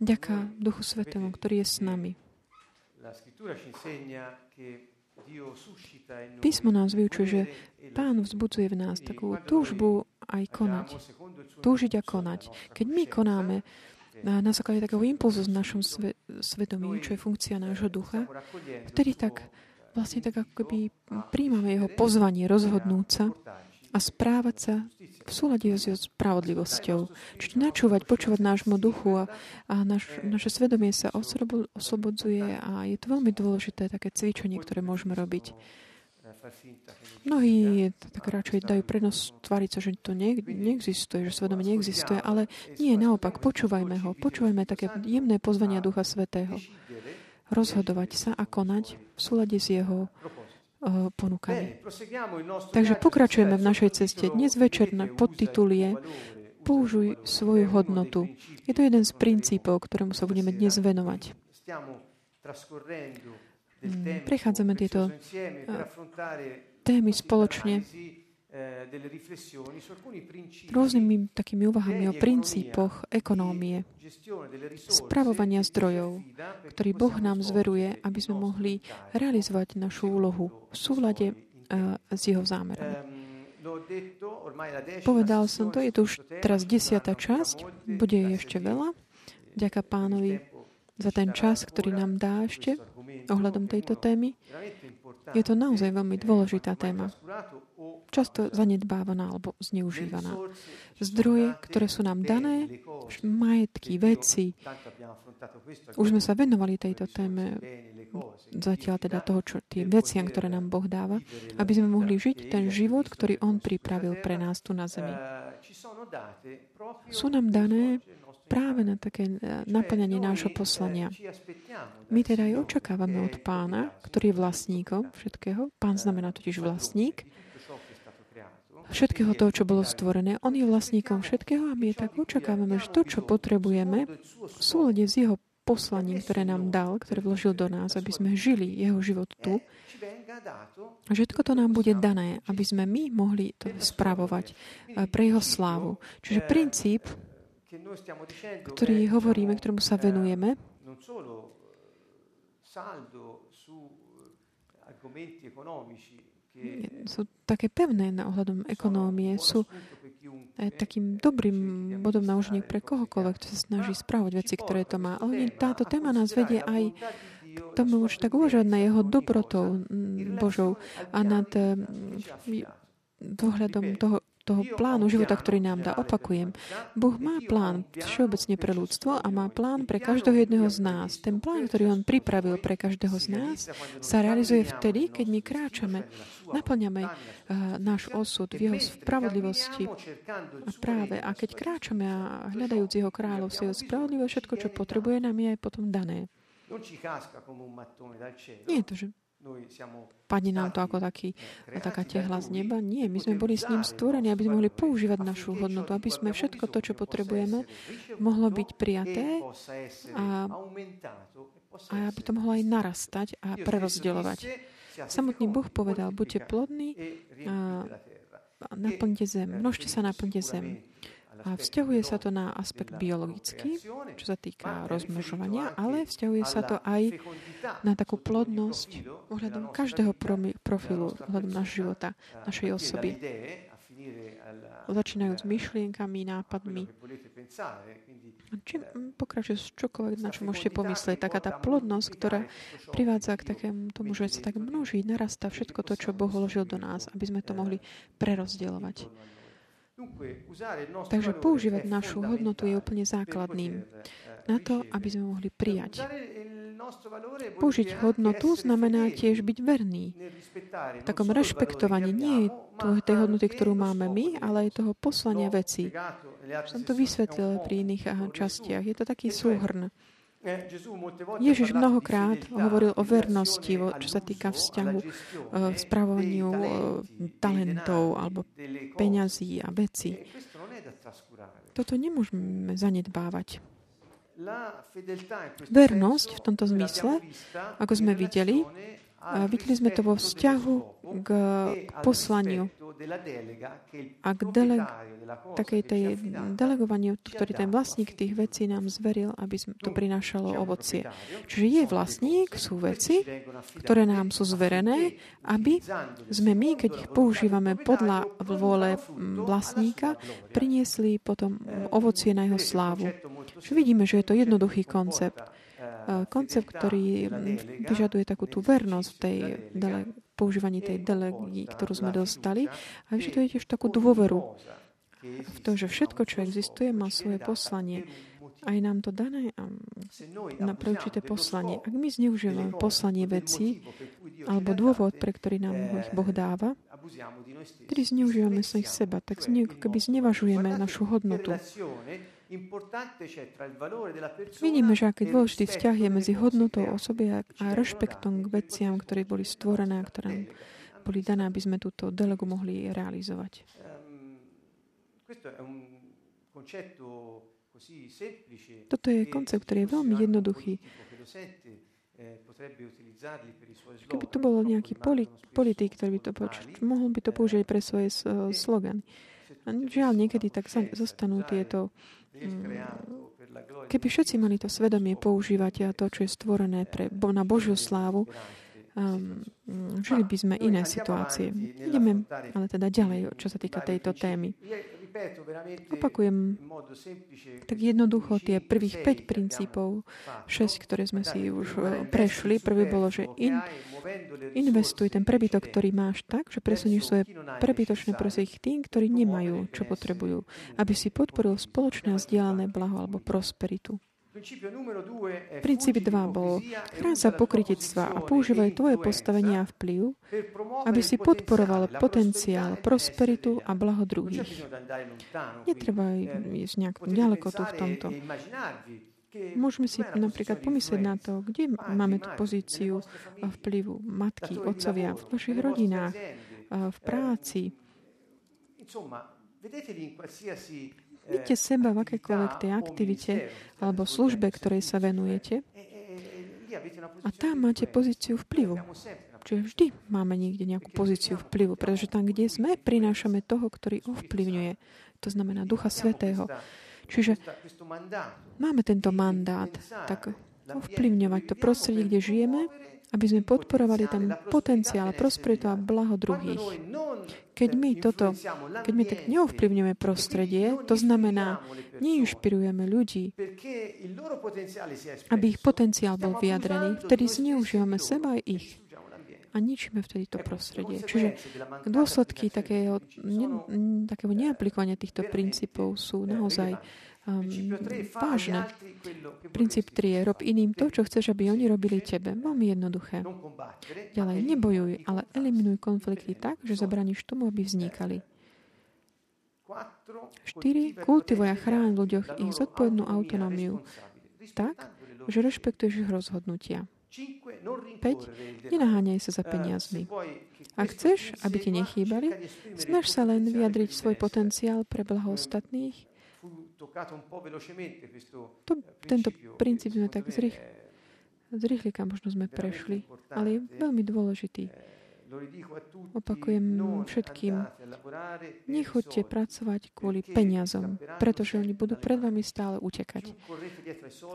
Ďaká Duchu Svetému, ktorý je s nami. Písmo nás vyučuje, že Pán vzbudzuje v nás takú túžbu aj konať. Túžiť a konať. Keď my konáme na, základe takého impulzu v našom sve, svedomí, čo je funkcia nášho ducha, vtedy tak vlastne tak ako keby príjmame jeho pozvanie rozhodnúť sa a správať sa v súlade s spravodlivosťou. Čiže načúvať, počúvať nášmu duchu a, a naš, naše svedomie sa oslobodzuje a je to veľmi dôležité také cvičenie, ktoré môžeme robiť. Mnohí tak radšej dajú prednosť tváriť sa, že to ne, neexistuje, že svedomie neexistuje, ale nie, naopak, počúvajme ho, počúvajme také jemné pozvania Ducha Svetého. Rozhodovať sa a konať v súlade s jeho uh, ponukami. Takže pokračujeme v našej ceste. Dnes večer na podtitul je Použuj svoju hodnotu. Je to jeden z princípov, ktorému sa budeme dnes venovať. Mm, prechádzame tieto témy spoločne rôznymi takými úvahami o princípoch ekonómie, spravovania zdrojov, ktorý Boh nám zveruje, aby sme mohli realizovať našu úlohu v súlade s jeho zámerom. Povedal som to, je to už teraz desiatá časť, bude ešte veľa. Ďaká pánovi za ten čas, ktorý nám dá ešte ohľadom tejto témy. Je to naozaj veľmi dôležitá téma. Často zanedbávaná alebo zneužívaná. Zdroje, ktoré sú nám dané, majetky, veci. Už sme sa venovali tejto téme zatiaľ teda toho, čo, tým veciam, ktoré nám Boh dáva, aby sme mohli žiť ten život, ktorý On pripravil pre nás tu na zemi. Sú nám dané práve na také eh, naplňanie nášho poslania. My teda aj očakávame od pána, ktorý je vlastníkom všetkého. Pán znamená totiž vlastník všetkého toho, čo bolo stvorené. On je vlastníkom všetkého a my tak očakávame, že to, čo potrebujeme, v súlade s jeho poslaním, ktoré nám dal, ktoré vložil do nás, aby sme žili jeho život tu, všetko to nám bude dané, aby sme my mohli to spravovať eh, pre jeho slávu. Čiže princíp ktorý hovoríme, ktorému sa venujeme, sú také pevné na ohľadom ekonómie, sú takým dobrým bodom na uženie pre kohokoľvek, kto sa snaží správať veci, ktoré to má. Ale táto téma nás vedie aj k tomu už tak uvažovať na jeho dobrotou Božou a nad dohľadom toho, toho plánu života, ktorý nám dá. Opakujem, Boh má plán všeobecne pre ľudstvo a má plán pre každého jedného z nás. Ten plán, ktorý On pripravil pre každého z nás, sa realizuje vtedy, keď my kráčame, naplňame uh, náš osud v Jeho spravodlivosti a práve. A keď kráčame a hľadajúc Jeho kráľovstvo, Jeho spravodlivosť, všetko, čo potrebuje, nám je aj potom dané. Nie je to, že Padne nám to ako taký, taká tehla z neba. Nie, my sme boli s ním stvorení, aby sme mohli používať našu hodnotu, aby sme všetko to, čo potrebujeme, mohlo byť prijaté a, a aby to mohlo aj narastať a prerozdeľovať. Samotný Boh povedal, buďte plodní a naplňte zem, množte sa, naplňte zem. A vzťahuje sa to na aspekt biologický, čo sa týka rozmnožovania, ale vzťahuje sa to aj na takú plodnosť ohľadom každého profilu, ohľadom nášho života, našej osoby. Začínajúc myšlienkami, nápadmi. Čím pokračuje s čokoľvek, na čo môžete pomyslieť. Taká tá plodnosť, ktorá privádza k takému tomu, že sa tak množí, narastá všetko to, čo Boh vložil do nás, aby sme to mohli prerozdielovať. Takže používať našu hodnotu je úplne základným na to, aby sme mohli prijať. Použiť hodnotu znamená tiež byť verný. V takom rešpektovaní nie je tej hodnoty, ktorú máme my, ale aj toho poslania vecí. Som to vysvetlil pri iných častiach. Je to taký súhrn. Eh, Ježiš mnohokrát hovoril o vernosti, čo sa týka vzťahu v eh, spravovaniu eh, talentov alebo peňazí a veci. Toto nemôžeme zanedbávať. Vernosť v tomto zmysle, ako sme videli, videli sme to vo vzťahu k poslaniu a k dele- takej tej delegovaniu, ktorý ten vlastník tých vecí nám zveril, aby to prinášalo ovocie. Čiže je vlastník, sú veci, ktoré nám sú zverené, aby sme my, keď ich používame podľa vôle vlastníka, priniesli potom ovocie na jeho slávu. Čiže vidíme, že je to jednoduchý koncept koncept, ktorý vyžaduje takú tú vernosť v tej dele, používaní tej delegii, ktorú sme dostali a vyžaduje tiež takú dôveru v to, že všetko, čo existuje, má svoje poslanie. A je nám to dané na pre určité poslanie. Ak my zneužívame poslanie veci alebo dôvod, pre ktorý nám ich Boh dáva, kedy zneužívame sa ich seba, tak keby znevažujeme našu hodnotu. Vidíme, že aký dôležitý vzťah je medzi hodnotou osoby a rešpektom k veciam, ktoré boli stvorené a ktoré boli dané, aby sme túto delegu mohli realizovať. Ehm, Toto je koncept, ktorý je veľmi jednoduchý. Eh, Keby to bol nejaký politik, ktorý by to počul, mohol by to použiť pre svoje slogany. A žiaľ, niekedy tak zostanú tieto. Keby všetci mali to svedomie používať a to, čo je stvorené pre, na Božiu slávu, um, žili by sme iné situácie. Ideme ale teda ďalej, čo sa týka tejto témy. Opakujem tak jednoducho tie prvých 5 princípov, 6, ktoré sme si už eh, prešli. Prvý bolo, že in, investuj ten prebytok, ktorý máš tak, že presunieš svoje prebytočné prostriedky tým, ktorí nemajú, čo potrebujú, aby si podporil spoločné a vzdialené blaho alebo prosperitu. Princíp 2 bol, chrán sa pokrytectva a používaj tvoje postavenie a vplyv, aby si podporoval potenciál, prosperitu a blaho druhých. Netreba ísť nejak ďaleko tu v tomto. Môžeme si napríklad pomyslieť na to, kde máme tú pozíciu vplyvu matky, otcovia, v našich rodinách, v práci. Vidíte seba v akékoľvek tej aktivite alebo službe, ktorej sa venujete a tam máte pozíciu vplyvu. Čiže vždy máme niekde nejakú pozíciu vplyvu, pretože tam, kde sme, prinášame toho, ktorý ovplyvňuje. To znamená Ducha Svetého. Čiže máme tento mandát, tak ovplyvňovať to prostredie, kde žijeme, aby sme podporovali ten potenciál, prosperitu a blaho druhých. Keď my toto, keď my tak neovplyvňujeme prostredie, to znamená, neinšpirujeme ľudí, aby ich potenciál bol vyjadrený, vtedy zneužívame seba aj ich a ničíme vtedy to prostredie. Čiže dôsledky takého, ne, takého neaplikovania týchto princípov sú naozaj um, vážne. Princíp 3 je rob iným to, čo chceš, aby oni robili tebe. Veľmi jednoduché. Ďalej, nebojuj, ale eliminuj konflikty tak, že zabraníš tomu, aby vznikali. 4. Kultivuj a chráň v ľuďoch ich zodpovednú autonómiu tak, že rešpektuješ ich rozhodnutia. 5. Nenaháňaj sa za peniazmi. Ak chceš, aby ti nechýbali, snaž sa len vyjadriť svoj potenciál pre blaho ostatných to, tento princíp sme tak zrych, zrýchlika možno sme prešli, ale je veľmi dôležitý. Opakujem všetkým, nechoďte pracovať kvôli peniazom, pretože oni budú pred vami stále utekať.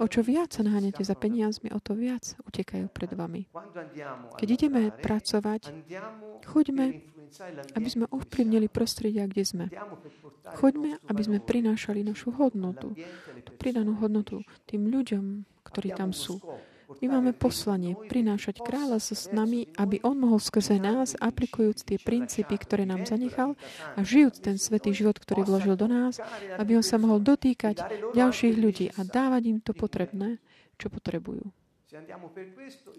O čo viac sa naháňate za peniazmi, o to viac utekajú pred vami. Keď ideme pracovať, choďme aby sme ovplyvnili prostredia, kde sme. Choďme, aby sme prinášali našu hodnotu, tú pridanú hodnotu tým ľuďom, ktorí tam sú. My máme poslanie prinášať kráľa so s nami, aby on mohol skrze nás, aplikujúc tie princípy, ktoré nám zanechal a žijúc ten svetý život, ktorý vložil do nás, aby on sa mohol dotýkať ďalších ľudí a dávať im to potrebné, čo potrebujú.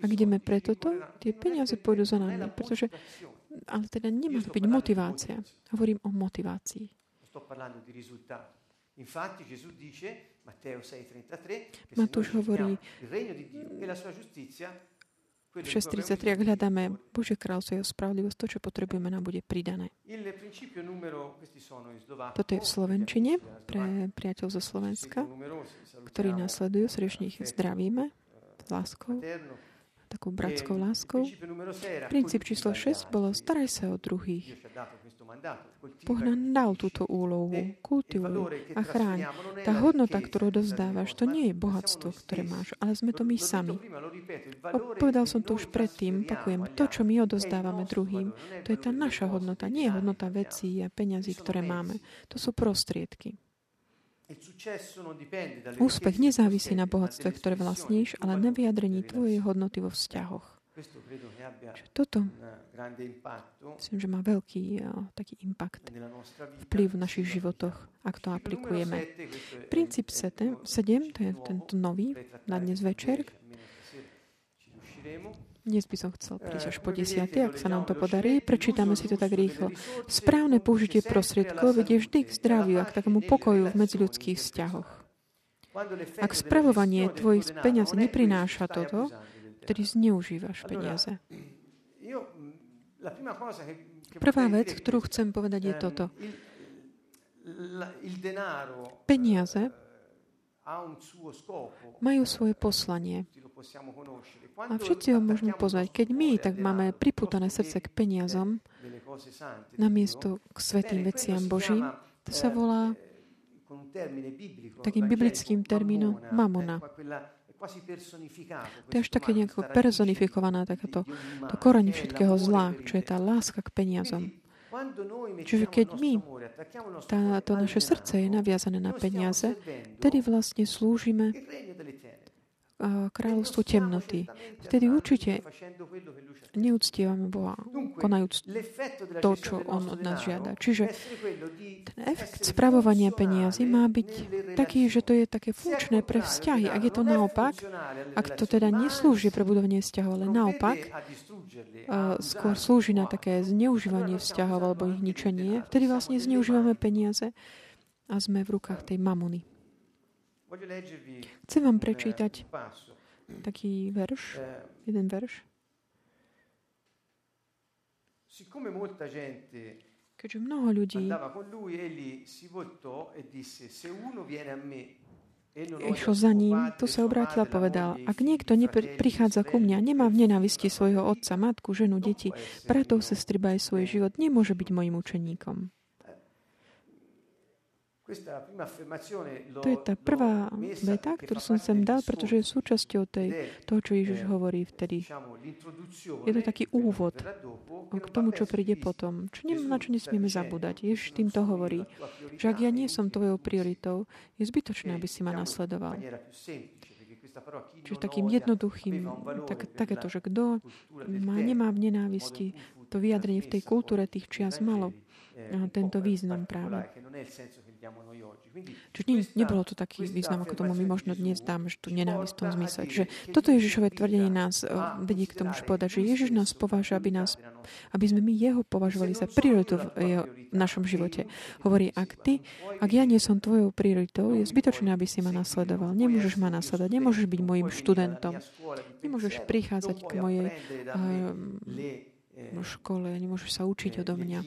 Ak ideme pre toto, tie peniaze pôjdu za nami, pretože ale teda nemá to byť motivácia. Hovorím o motivácii. Matúš hovorí v 6.33, ak hľadáme Bože kráľstvo jeho spravodlivosť, to, čo potrebujeme, nám bude pridané. Toto je v Slovenčine pre priateľ zo Slovenska, ktorí následujú, srdečne ich zdravíme s láskou takou bratskou láskou. Princíp číslo 6 bolo staraj sa o druhých. Boh nám dal túto úlohu. Kultivuj a chráň. Tá hodnota, ktorú dozdávaš, to nie je bohatstvo, ktoré máš, ale sme to my sami. Povedal som to už predtým, opakujem, to, čo my odozdávame druhým, to je tá naša hodnota, nie je hodnota vecí a peňazí, ktoré máme. To sú prostriedky. Úspech nezávisí na bohatstve, ktoré vlastníš, ale na vyjadrení tvojej hodnoty vo vzťahoch. Toto myslím, že má veľký taký impact, vplyv v našich životoch, ak to aplikujeme. Princíp 7, to je tento nový na dnes večer. Dnes by som chcel prísť až po desiatý, ak sa nám to podarí. Prečítame si to tak rýchlo. Správne použitie prostriedkov vedie vždy k zdraviu a k takému pokoju v medziľudských vzťahoch. Ak spravovanie tvojich peniazí neprináša toto, vtedy zneužívaš peniaze. Prvá vec, ktorú chcem povedať, je toto. Peniaze majú svoje poslanie. A všetci ho môžeme poznať. Keď my tak máme priputané srdce k peniazom, namiesto k svetým veciam Božím, to sa volá takým biblickým termínom mamona. To je až také nejako personifikovaná takáto to koreň všetkého zla, čo je tá láska k peniazom. Čiže keď my, tá, to naše srdce je naviazané na peniaze, tedy vlastne slúžime kráľovstvu temnoty. Vtedy určite neúctievame Boha, konajúc to, čo On od nás žiada. Čiže ten efekt spravovania peniazy má byť taký, že to je také funkčné pre vzťahy. Ak je to naopak, ak to teda neslúži pre budovanie vzťahov, ale naopak, skôr slúži na také zneužívanie vzťahov alebo ich ničenie, vtedy vlastne zneužívame peniaze a sme v rukách tej mamuny. Chcem vám prečítať taký verš, jeden verš. Keďže mnoho ľudí išlo za ním, tu sa obrátil a povedal, ak niekto prichádza ku mňa, nemá v nenávisti svojho otca, matku, ženu, deti, bratov, sestry, aj svoj život, nemôže byť mojim učeníkom. To je tá prvá veta, ktorú som sem dal, pretože je súčasťou tej, toho, čo Ježiš hovorí vtedy. Je to taký úvod k tomu, čo príde potom. Čo na čo nesmieme zabúdať. Ježiš týmto hovorí, že ak ja nie som tvojou prioritou, je zbytočné, aby si ma nasledoval. Čiže takým jednoduchým, tak, takéto, že kto má, nemá v nenávisti, to vyjadrenie v tej kultúre tých čias malo tento význam práve. Čiže nebolo to taký význam, ako tomu my možno dnes dáme, že tu nenávisť v tom zmysle. Čiže toto Ježišové tvrdenie nás eh, vedie k tomu, že povedať, že Ježiš nás považuje, aby, nás, aby sme my jeho považovali za prioritu v, jeho, našom živote. Hovorí, ak ty, ak ja nie som tvojou prioritou, je zbytočné, aby si ma nasledoval. Nemôžeš ma nasledovať, nemôžeš byť môjim študentom, nemôžeš prichádzať k mojej uh, škole, nemôžeš sa učiť odo mňa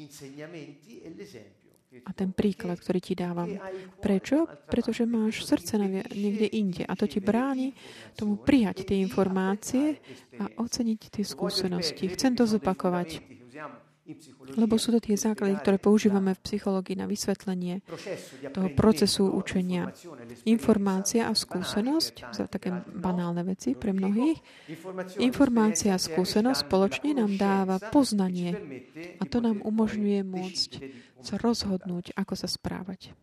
a ten príklad, ktorý ti dávam. Prečo? Pretože máš srdce niekde inde a to ti bráni tomu prijať tie informácie a oceniť tie skúsenosti. Chcem to zopakovať. Lebo sú to tie základy, ktoré používame v psychológii na vysvetlenie toho procesu učenia. Informácia a skúsenosť, za také banálne veci pre mnohých, informácia a skúsenosť spoločne nám dáva poznanie a to nám umožňuje môcť sa rozhodnúť, ako sa správať.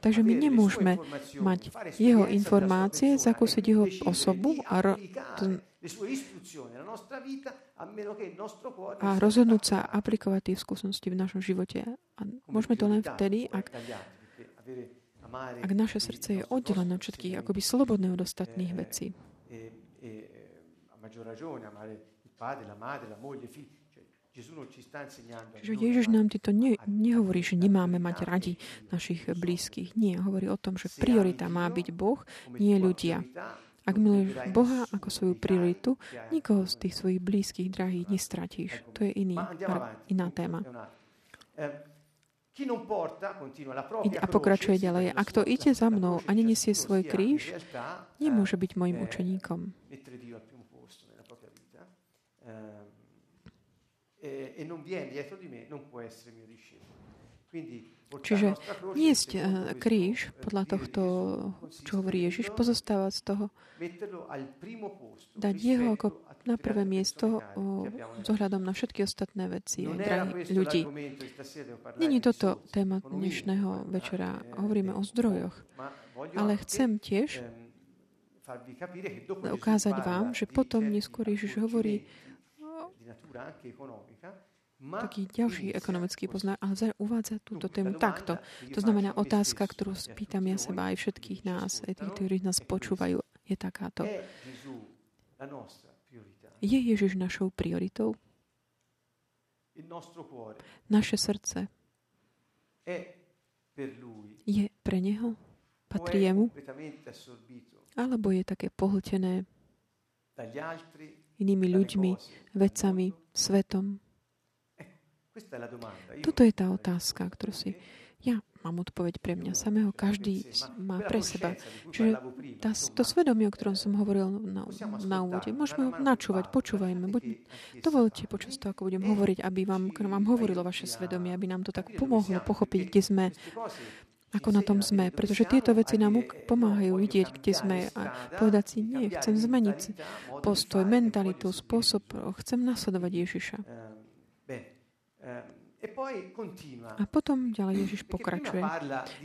Takže my nemôžeme mať jeho informácie, zakúsiť jeho osobu a, ro- a rozhodnúť sa aplikovať tie skúsenosti v našom živote. A môžeme to len vtedy, ak, ak naše srdce je oddelené od všetkých, akoby slobodné od ostatných vecí. Čiže Ježiš nám to ne, nehovorí, že nemáme mať radi našich blízkych. Nie, hovorí o tom, že priorita má byť Boh, nie ľudia. Ak miluješ Boha ako svoju prioritu, nikoho z tých svojich blízkych, drahých nestratíš. To je iný, iná téma. A pokračuje ďalej. Ak to ide za mnou a nenesie svoj kríž, nemôže byť mojim učeníkom. E, e non viene dietro di me non può essere mio discepolo. Čiže niesť uh, kríž, podľa tohto, čo hovorí Ježiš, pozostáva z toho, dať jeho ako na prvé miesto s ohľadom na všetky ostatné veci, drahí ľudí. Není toto téma dnešného večera. Hovoríme o zdrojoch. Ale chcem tiež ehm, ukázať vám, že potom neskôr Ježiš hovorí taký ďalší ekonomický pozná, ale uvádza túto tému takto. To znamená otázka, ktorú spýtam ja seba aj všetkých nás, aj tých, ktorí nás počúvajú, je takáto. Je Ježiš našou prioritou? Naše srdce je pre Neho? Patrí Jemu? Alebo je také pohltené inými ľuďmi, vecami, svetom? Toto je tá otázka, ktorú si ja mám odpoveď pre mňa samého. Každý má pre seba. Čiže tá, to svedomie, o ktorom som hovoril na, na úvode, môžeme ho načúvať, počúvajme. Buď, dovolte počas toho, ako budem hovoriť, aby vám, vám hovorilo vaše svedomie, aby nám to tak pomohlo pochopiť, kde sme, ako na tom sme. Pretože tieto veci nám pomáhajú vidieť, kde sme a povedať si, nie, chcem zmeniť postoj, mentalitu, spôsob, chcem nasledovať Ježiša. A potom ďalej Ježiš pokračuje.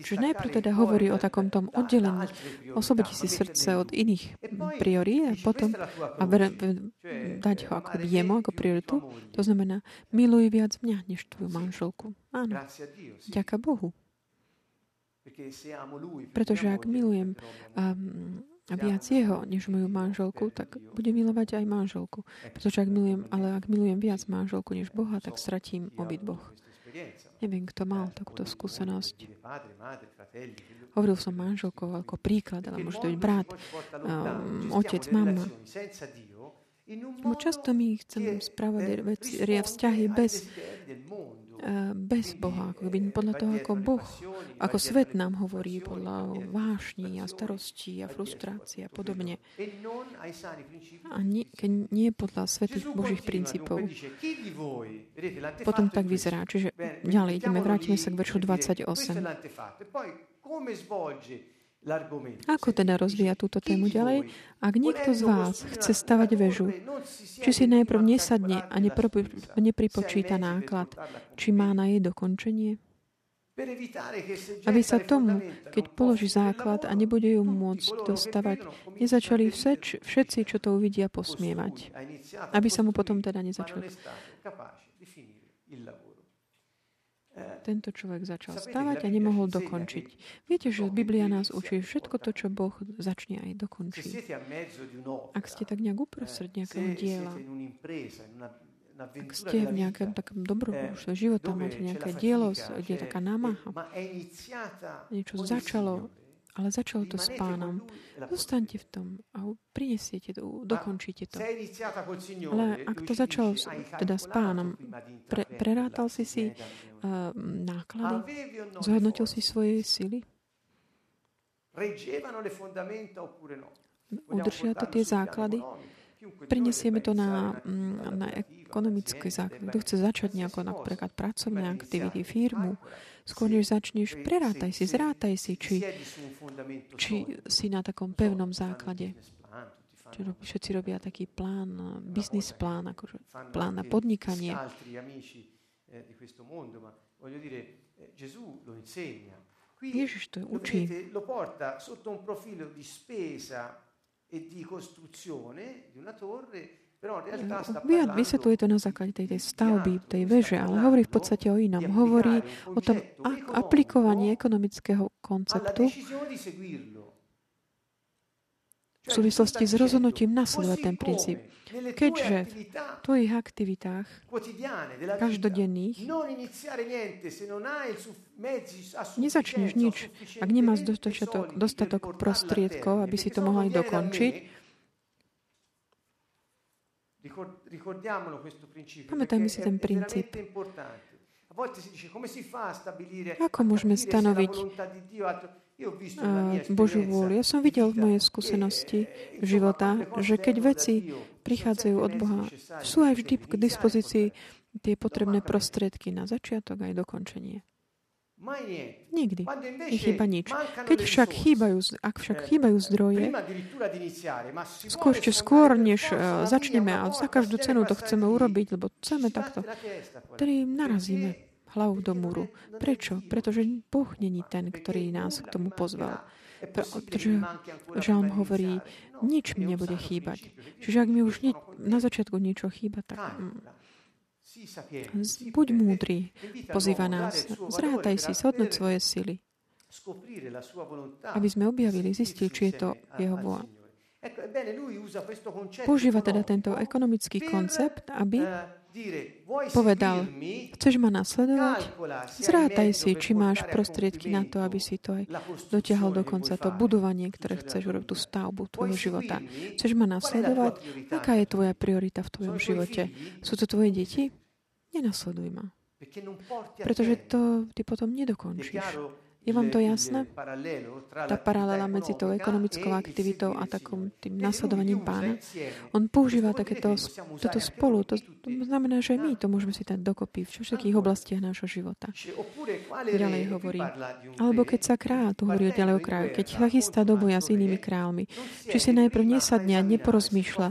Že najprv teda hovorí o takom tom oddelení, oslobodí si srdce od iných priorí a potom a ver, dať ho ako jemu, ako prioritu. To znamená, miluj viac mňa, než tvoju manželku. Áno. Ďaká Bohu. Pretože ak milujem um, viac jeho, než moju manželku, tak budem milovať aj manželku. Pretože ak milujem, ale ak milujem viac manželku než Boha, tak stratím obidvoch. Neviem, kto mal takúto skúsenosť. Hovoril som manželkou ako príklad, ale môže to byť brat, um, otec, mama. Lebo často my chceme spravať veci, vzťahy bez Eh, bez Boha, ako keby podľa toho, ako Boh, ako svet nám hovorí, podľa vášní a starostí a frustrácií a podobne. A nie, keď nie podľa svetých Božích princípov. Potom tak vyzerá. Čiže ďalej ideme, vrátime sa k veršu 28. Ako teda rozvíja túto tému ďalej? Ak niekto z vás chce stavať väžu, či si najprv nesadne a nepripočíta náklad, či má na jej dokončenie? Aby sa tomu, keď položí základ a nebude ju môcť dostavať, nezačali všetci, čo to uvidia, posmievať. Aby sa mu potom teda nezačali tento človek začal stavať a nemohol dokončiť. Viete, že Biblia nás učí všetko to, čo Boh začne aj dokončí. Ak ste tak nejak uprostred nejakého diela, ak ste v nejakom takom dobrom života, máte nejaké dielo, kde je taká námaha, niečo začalo, ale začalo to s pánom. Zostaňte v tom a prinesiete to, dokončíte to. Ale ak to začalo teda s pánom, pre, prerátal si si uh, náklady, zhodnotil si svoje sily, udržia to tie základy, prinesieme to na, mm, na ekonomické základy. Kto chce začať nejako napríklad pracovné aktivity, firmu, skôr než začneš, prerátaj si, zrátaj si, či, či si na takom pevnom základe. Či robí, všetci robia taký plán, biznis plán, akože plán na podnikanie. Ježiš to učí. e di costruzione di una torre Vysvetľuje to na základe tej, tej stavby, tej veže, ale hovorí v podstate o inom. Hovorí o tom aplikovaní ekonomického konceptu v súvislosti s rozhodnutím nasledovať ten princíp. Keďže v tvojich aktivitách každodenných nezačneš nič, ak nemáš dostatok, dostatok prostriedkov, aby si to mohol dokončiť, Pamätajme si ten princíp. Ako môžeme stanoviť Božiu vôľu? Ja som videl v mojej skúsenosti života, že keď veci prichádzajú od Boha, sú aj vždy k dispozícii tie potrebné prostriedky na začiatok aj dokončenie. Nikdy. Nechýba nič. Keď však chýbajú, ak však eh, chýbajú zdroje, skôr, ešte skôr, než uh, začneme a za každú cenu to chceme urobiť, lebo chceme takto, tedy narazíme hlavu do múru. Prečo? Pretože Boh není ten, ktorý nás k tomu pozval. Pretože Žalm hovorí, nič mi nebude chýbať. Čiže ak mi už nie, na začiatku niečo chýba, tak Buď múdry, pozýva nás. Zrátaj si, zhodnoť svoje sily. Aby sme objavili, zistili, či je to jeho vôľa. Používa teda tento ekonomický koncept, aby povedal, chceš ma nasledovať? Zrátaj si, či máš prostriedky na to, aby si to aj dotiahol do konca, to budovanie, ktoré chceš urobiť, tú stavbu tvojho života. Chceš ma nasledovať? Aká je tvoja priorita v tvojom živote? Sú to tvoje deti? Nenasleduj ma. Pretože to ty potom nedokončíš. Je vám to jasné? Tá paralela medzi tou ekonomickou aktivitou a takým tým nasledovaním pána. On používa takéto, toto spolu. To znamená, že my to môžeme si dať dokopy v všetkých oblastiach nášho života. Ďalej hovorí. Alebo keď sa kráľ, tu hovorí ďalej o kráľu, keď sa chystá do boja s inými kráľmi, či si najprv nesadne a neporozmýšľa,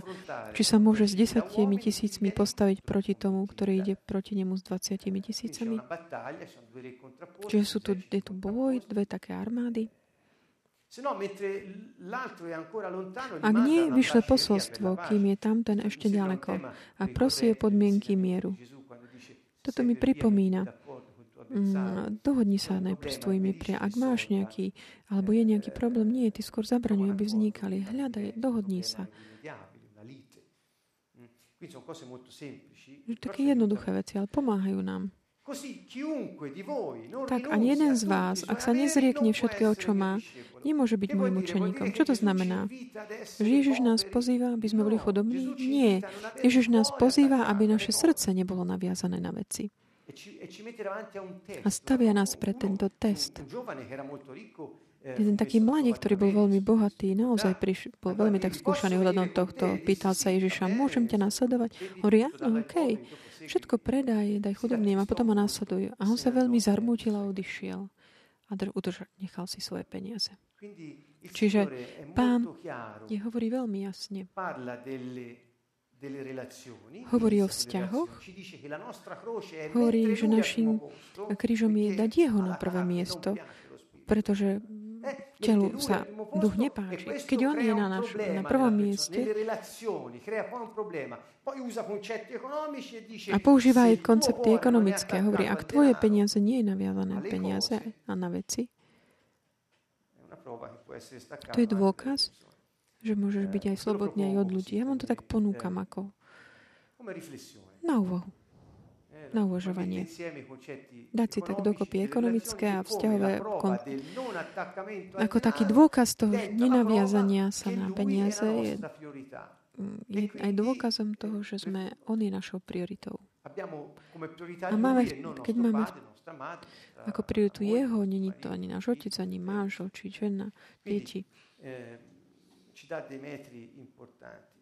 či sa môže s desiatimi tisícmi postaviť proti tomu, ktorý ide proti nemu s dvaciatimi tisícami. Čiže sú tu, je tu boj, dve také armády. Ak nie, vyšle posolstvo, kým je tam ten ešte ďaleko a prosí o podmienky mieru. Toto mi pripomína. Mm, dohodni sa najprv s tvojimi pria. Ak máš nejaký, alebo je nejaký problém, nie, ty skôr zabraňuj, aby vznikali. Hľadaj, dohodni sa. Také jednoduché veci, ale pomáhajú nám. Tak ani jeden z vás, ak sa nezriekne všetkého, čo má, nemôže byť môjim učeníkom. Čo to znamená? Že Ježiš nás pozýva, aby sme boli chudobní? Nie. Ježiš nás pozýva, aby naše srdce nebolo naviazané na veci. A stavia nás pre tento test. Jeden taký mladík, ktorý bol veľmi bohatý, naozaj priš, bol veľmi tak skúšaný ohľadom tohto. Pýtal sa Ježiša, môžem ťa nasledovať? Hovorí, áno, okej. Okay. Všetko predaj, daj chudobným a potom ho následujú. A on sa veľmi zarmútil a odišiel. A udržal, nechal si svoje peniaze. Čiže pán je hovorí veľmi jasne. Hovorí o vzťahoch. Hovorí, že našim krížom je dať jeho na prvé miesto, pretože telu sa duch nepáči. Keď on je na, naš, na prvom mieste a používa aj koncepty ekonomické, hovorí, ak tvoje peniaze nie je naviazané na peniaze a na veci, to je dôkaz, že môžeš byť aj slobodný aj od ľudí. Ja vám to tak ponúkam ako na úvahu na uvažovanie. Dať si tak dokopy ekonomické a vzťahové kon... ako taký dôkaz toho nenaviazania sa na peniaze je, je aj dôkazom toho, že sme on je našou prioritou. A máme, keď máme ako prioritu jeho, není to ani náš otec, ani manžel, či žena, deti.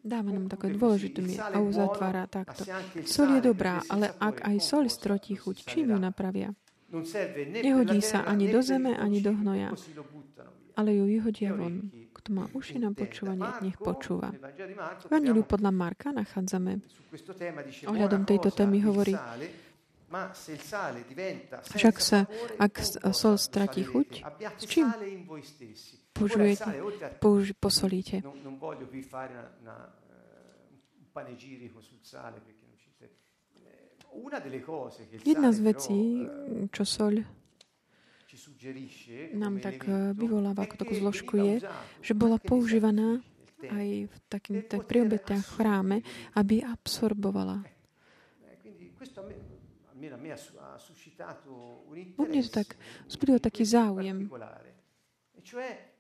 Dáva nám také dôležité a uzatvára takto. Sol je dobrá, ale ak aj sol strotí chuť, čím ju napravia? Nehodí sa ani do zeme, ani do hnoja, ale ju vyhodia von. Kto má uši na počúvanie, nech počúva. V Evangeliu podľa Marka nachádzame. Ohľadom tejto témy hovorí, však sa, ak sol stratí chuť, s čím použijete, použ, posolíte. Jedna z vecí, čo soľ nám tak vyvoláva ako takú zložku je, že bola používaná aj v takým priobetiach v chráme, aby absorbovala. Vo mne to tak zbudil taký záujem.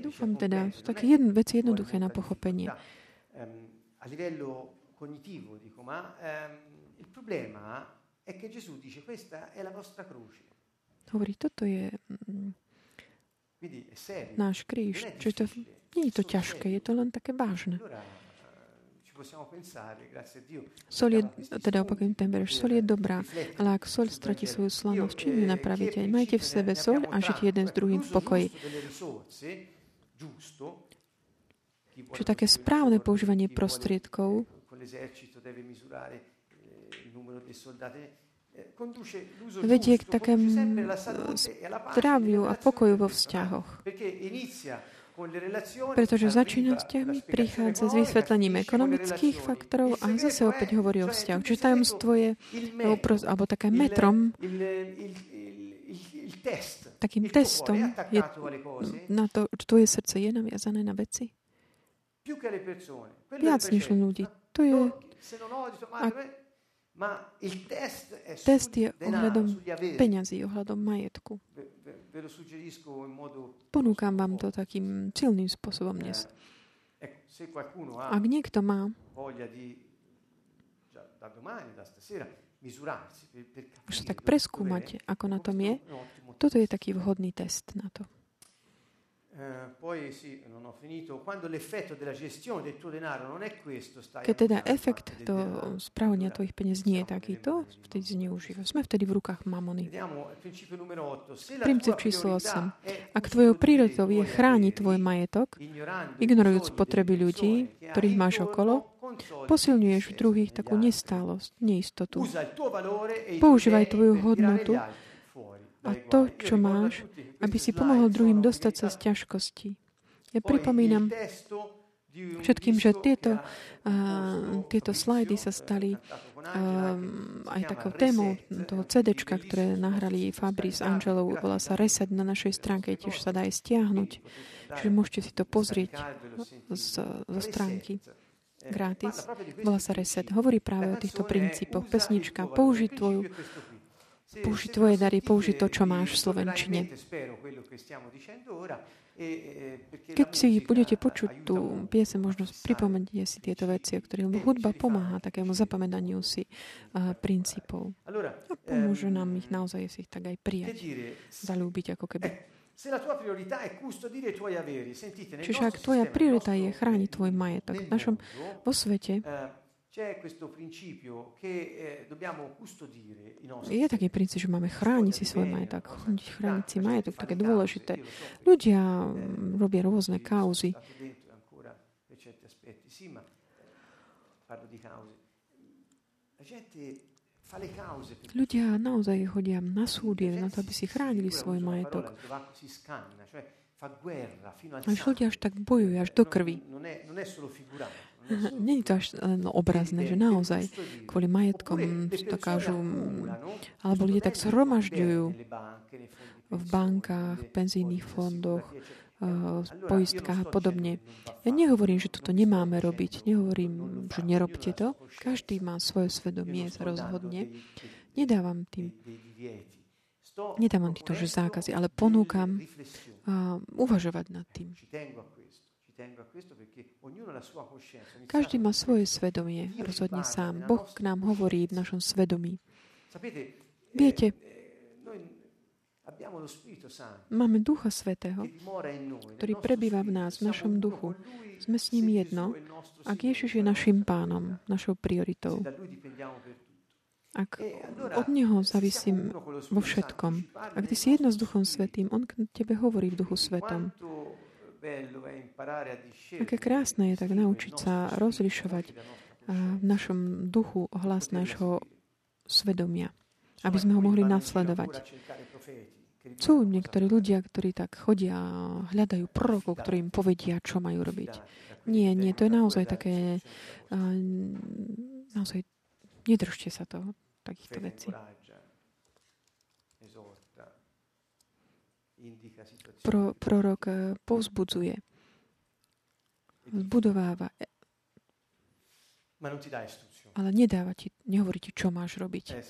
Dúfam teda, sú také jedn, veci jednoduché na pochopenie. A livello cognitivo dico, ma um, il problema è che Gesù dice questa è la vostra croce. Hovorí, toto je náš kríž. Čiže to, nie je to ťažké, je to len také vážne. Sol je, teda opakujem ten verš, sol je dobrá, ale ak sol stratí svoju slanosť, čím ju napravíte? Majte v sebe sol a žite jeden s druhým v pokoji. Čiže také správne používanie prostriedkov vedie k takému zdraviu a pokoju vo vzťahoch. Pretože začína vzťahmi, prichádza s vysvetlením ekonomických faktorov a zase opäť hovorí o vzťahu. Čiže tajomstvo je, alebo také metrom, takým testom je na to, tvoje srdce je naviazané na veci. Viac než ľudí. To je... Ak Test je ohľadom peňazí, ohľadom majetku. Ponúkam vám to takým silným spôsobom dnes. Ak niekto má už sa tak preskúmať, ako na tom je, toto je taký vhodný test na to. Keď teda efekt to správania tvojich peniaz nie je takýto, vtedy zneužíva. Sme vtedy v rukách mamony. Princíp číslo 8. Ak tvojou prírodou je chrániť tvoj majetok, ignorujúc potreby ľudí, ktorých máš okolo, posilňuješ v druhých takú nestálosť, neistotu. Používaj tvoju hodnotu a to, čo máš, aby si pomohol druhým dostať sa z ťažkostí. Ja pripomínam všetkým, že tieto, uh, tieto slajdy sa stali uh, aj takou témou toho CD, ktoré nahrali Fabri s Angelou, volá sa Reset na našej stránke, tiež sa dá aj stiahnuť. Čiže môžete si to pozrieť z, zo stránky gratis. Volá sa Reset. Hovorí práve o týchto princípoch. Pesnička, použiť tvoju použiť tvoje dary, použiť to, čo máš v Slovenčine. Keď si budete počuť tú piese, možno pripomeniete si tieto veci, o ktorých hudba pomáha takému zapamätaniu si uh, princípov. A pomôže nám ich naozaj si ich tak aj prijať, zalúbiť ako keby. Čiže ak tvoja priorita je chrániť tvoj majetok, v našom vo svete je taký princíp, že máme chrániť si svoj majetok. Chrániť si majetok, také dôležité. Ľudia mm, robia rôzne kauzy. Ľudia naozaj chodia na súdy na to, aby si chránili svoj majetok. Až ľudia až tak bojujú, až do krvi. Je to až len obrazné, že naozaj kvôli majetkom dokážu, alebo ľudia tak zhromažďujú v bankách, penzijných fondoch, v poistkách a podobne. Ja nehovorím, že toto nemáme robiť, nehovorím, že nerobte to. Každý má svoje svedomie, rozhodne. Nedávam tým Nedávam týmto, že zákazy, ale ponúkam uh, uvažovať nad tým. Každý má svoje svedomie, rozhodne sám. Boh k nám hovorí v našom svedomí. Viete, máme Ducha Svetého, ktorý prebýva v nás, v našom duchu. Sme s ním jedno, ak Ježiš je našim pánom, našou prioritou. Ak od Neho závisím vo všetkom. Ak ty si jedno s Duchom Svetým, On k tebe hovorí v Duchu Svetom. Aké krásne je tak naučiť sa rozlišovať v našom duchu hlas nášho svedomia, aby sme ho mohli nasledovať. Sú niektorí ľudia, ktorí tak chodia a hľadajú prorokov, ktorí im povedia, čo majú robiť. Nie, nie, to je naozaj také... Naozaj nedržte sa toho, takýchto vecí. Pro, prorok eh, povzbudzuje, zbudováva, Ale nedáva ti, nehovorí ti, čo máš robiť. Eh,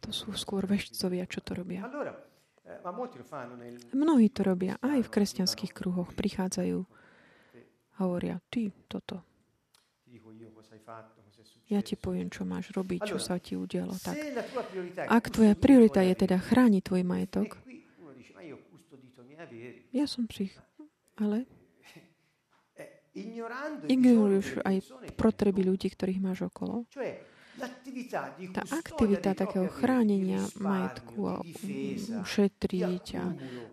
to sú skôr vešcovia, čo to robia. Eh, Mnohí to robia, aj v kresťanských kruhoch prichádzajú a hovoria, ty toto. Ja ti poviem, čo máš robiť, čo sa ti udialo. Tak. Ak tvoja priorita je teda chrániť tvoj majetok, ja som psich, ale ignoruješ aj potreby ľudí, ktorých máš okolo. Tá aktivita takého chránenia majetku a ušetriť a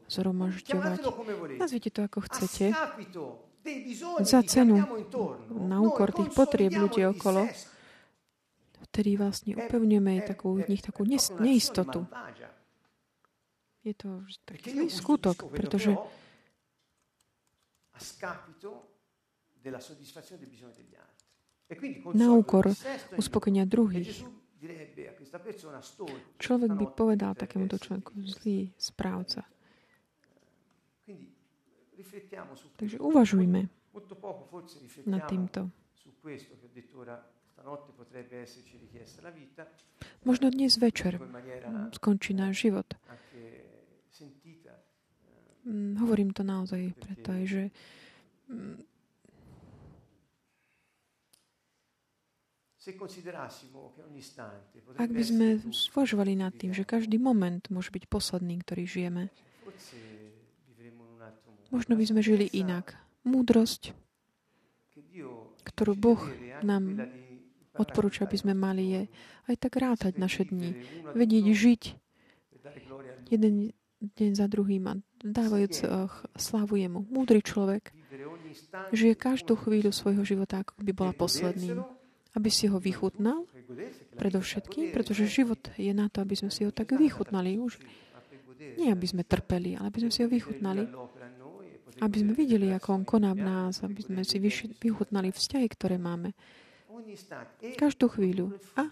zhromažďovať, nazvite to ako chcete, za cenu na úkor tých potrieb ľudí okolo, vtedy vlastne upevňujeme takú, v nich takú neistotu. Je to taký skutok, pretože na úkor uspokojenia druhých. Človek by povedal takémuto človeku zlý správca. Takže uvažujme nad týmto. Možno dnes večer skončí náš život. Mm, hovorím to naozaj preto, že mm, Ak by sme zvažovali nad tým, že každý moment môže byť posledný, ktorý žijeme, možno by sme žili inak. Múdrosť, ktorú Boh nám odporúča, aby sme mali, je aj tak rátať naše dni. Vedieť žiť jeden deň za druhým a dávajúc uh, slávu jemu. Múdry človek žije každú chvíľu svojho života, ako by bola posledným aby si ho vychutnal, predovšetkým, pretože život je na to, aby sme si ho tak vychutnali už. Nie, aby sme trpeli, ale aby sme si ho vychutnali. Aby sme videli, ako on koná v nás, aby sme si vychutnali vzťahy, ktoré máme. Každú chvíľu. A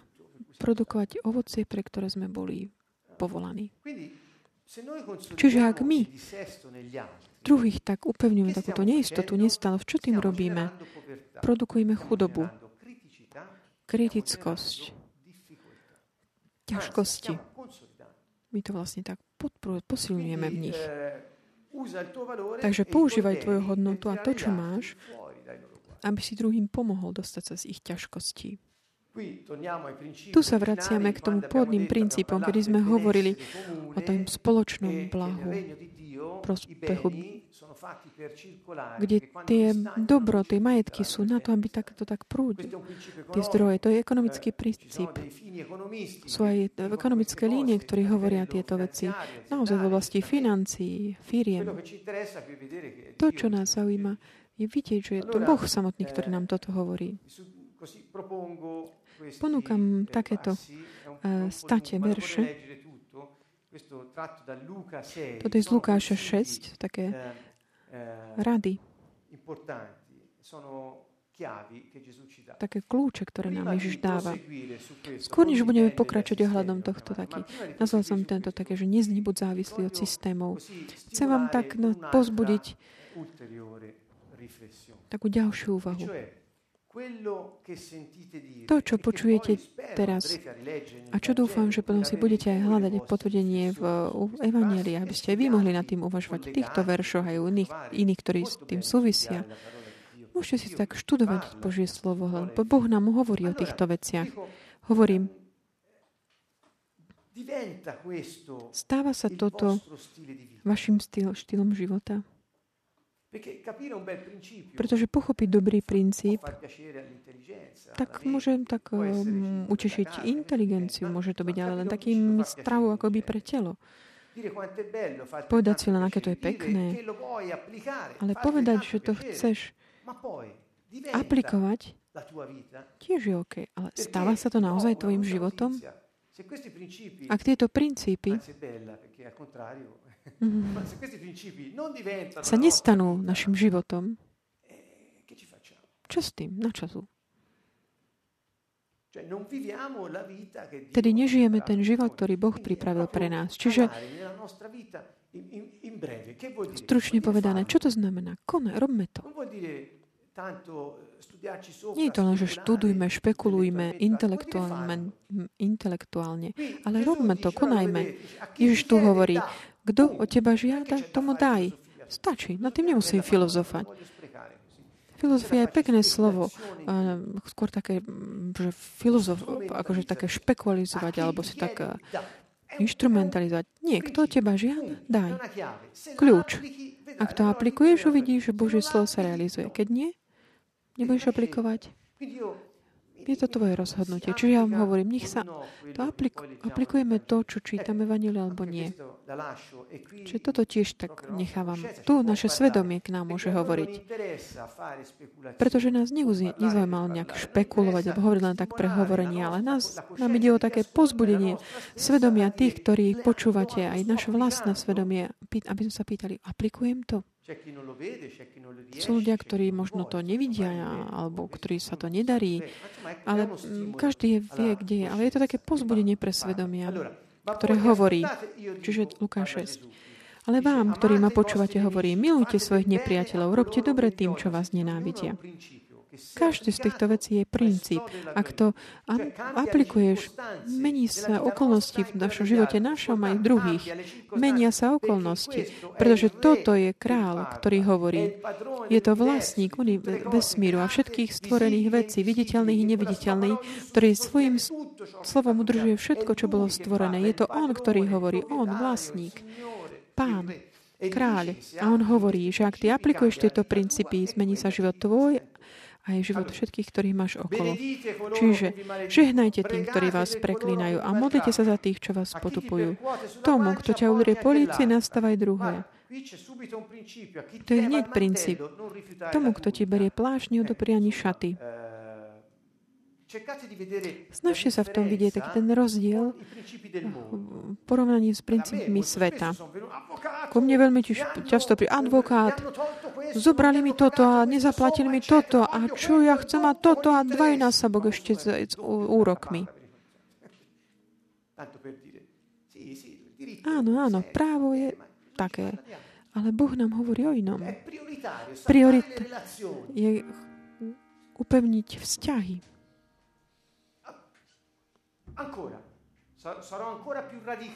produkovať ovocie, pre ktoré sme boli povolaní. Čiže ak my druhých tak upevňujeme takúto neistotu, nestále, čo tým robíme? Produkujeme chudobu, kritickosť, ťažkosti. My to vlastne tak posilňujeme v nich. Takže používaj tvoju hodnotu a to, čo máš, aby si druhým pomohol dostať sa z ich ťažkostí. Tu sa vraciame k tomu pôvodným princípom, kedy sme hovorili o tom spoločnom blahu, prospechu, kde tie dobro, tie majetky sú na to, aby takto tak prúdili. Tie zdroje, to je ekonomický princíp. Sú aj ekonomické línie, ktorí hovoria tieto veci. Naozaj v oblasti financií, firiem. To, čo nás zaujíma, je vidieť, že je to Boh samotný, ktorý nám toto hovorí. Ponúkam takéto state verše. Toto je z Lukáša 6, také rady. Také kľúče, ktoré nám Ježiš dáva. Skôr, než budeme pokračovať ohľadom tohto, taký, nazval som tento také, že neznibuď závislý od systémov. Chcem vám tak pozbudiť takú ďalšiu úvahu. To, čo počujete teraz a čo dúfam, že potom si budete aj hľadať potvrdenie v Evangelii, aby ste aj vy mohli nad tým uvažovať v týchto veršoch aj iných, iných ktorí s tým súvisia. Môžete si tak študovať Božie slovo, lebo Boh nám hovorí o týchto veciach. Hovorím, stáva sa toto vašim štýlom života? Pretože pochopiť dobrý princíp, tak môže tak um, utešiť inteligenciu, môže to byť ale len takým stravou akoby pre telo. Povedať si len, aké to je pekné, ale povedať, že to chceš aplikovať, tiež je OK. Ale stáva sa to naozaj tvojim životom? Ak tieto princípy sa nestanú našim životom, eh, čo s tým? Na čo sú? Tedy nežijeme ten život, ktorý Boh pripravil pre nás. Čiže stručne povedané, čo to znamená? Kone, robme to. Nie je to len, že študujme, špekulujme intelektuálne, intelektuálne, ale robme to, konajme. Ježiš tu hovorí, kto od teba žiada, tomu daj. Stačí, na tým nemusím filozofať. Filozofia je pekné slovo, skôr také, že filozof, akože také špekualizovať, alebo si tak instrumentalizovať. Nie, kto teba žiada, daj. Kľúč. Ak to aplikuješ, uvidíš, že Božie slovo sa realizuje. Keď nie, nebudeš aplikovať. Je to tvoje rozhodnutie. Čiže ja vám hovorím, nech sa to apliku, aplikujeme to, čo čítame vanili alebo nie. Čiže toto tiež tak nechávam. Tu naše svedomie k nám môže hovoriť. Pretože nás nezaujímalo nejak špekulovať alebo hovoriť len tak pre hovorenie, ale nás, nám ide o také pozbudenie svedomia tých, ktorí počúvate, aj naše vlastné svedomie, aby sme sa pýtali, aplikujem to? Sú ľudia, ktorí možno to nevidia, alebo ktorí sa to nedarí, ale každý vie, kde je. Ale je to také pozbudenie pre svedomia, ktoré hovorí, čiže Lukáš 6. Ale vám, ktorí ma počúvate, hovorí, milujte svojich nepriateľov, robte dobre tým, čo vás nenávidia. Každý z týchto vecí je princíp. Ak to aplikuješ, mení sa okolnosti v našom živote, našom aj druhých. Menia sa okolnosti, pretože toto je král, ktorý hovorí. Je to vlastník vesmíru a všetkých stvorených vecí, viditeľných i neviditeľných, ktorý svojim slovom udržuje všetko, čo bolo stvorené. Je to on, ktorý hovorí. On, vlastník. Pán, kráľ. A on hovorí, že ak ty aplikuješ tieto princípy, zmení sa život tvoj aj život všetkých, ktorých máš okolo. Čiže žehnajte tým, ktorí vás preklínajú a modlite sa za tých, čo vás potupujú. Tomu, kto ťa udrie polícii, nastávaj druhé. To je hneď princíp. Tomu, kto ti berie plášť, neodopri ani šaty. Snažte sa v tom vidieť taký ten rozdiel v porovnaní s princípmi sveta. Ku mne veľmi často pri advokát, zobrali mi toto a nezaplatili mi toto a čo ja chcem mať toto a dvojnásobok ešte s, s úrokmi. Áno, áno, právo je také. Ale Boh nám hovorí o inom. Priorita je upevniť vzťahy.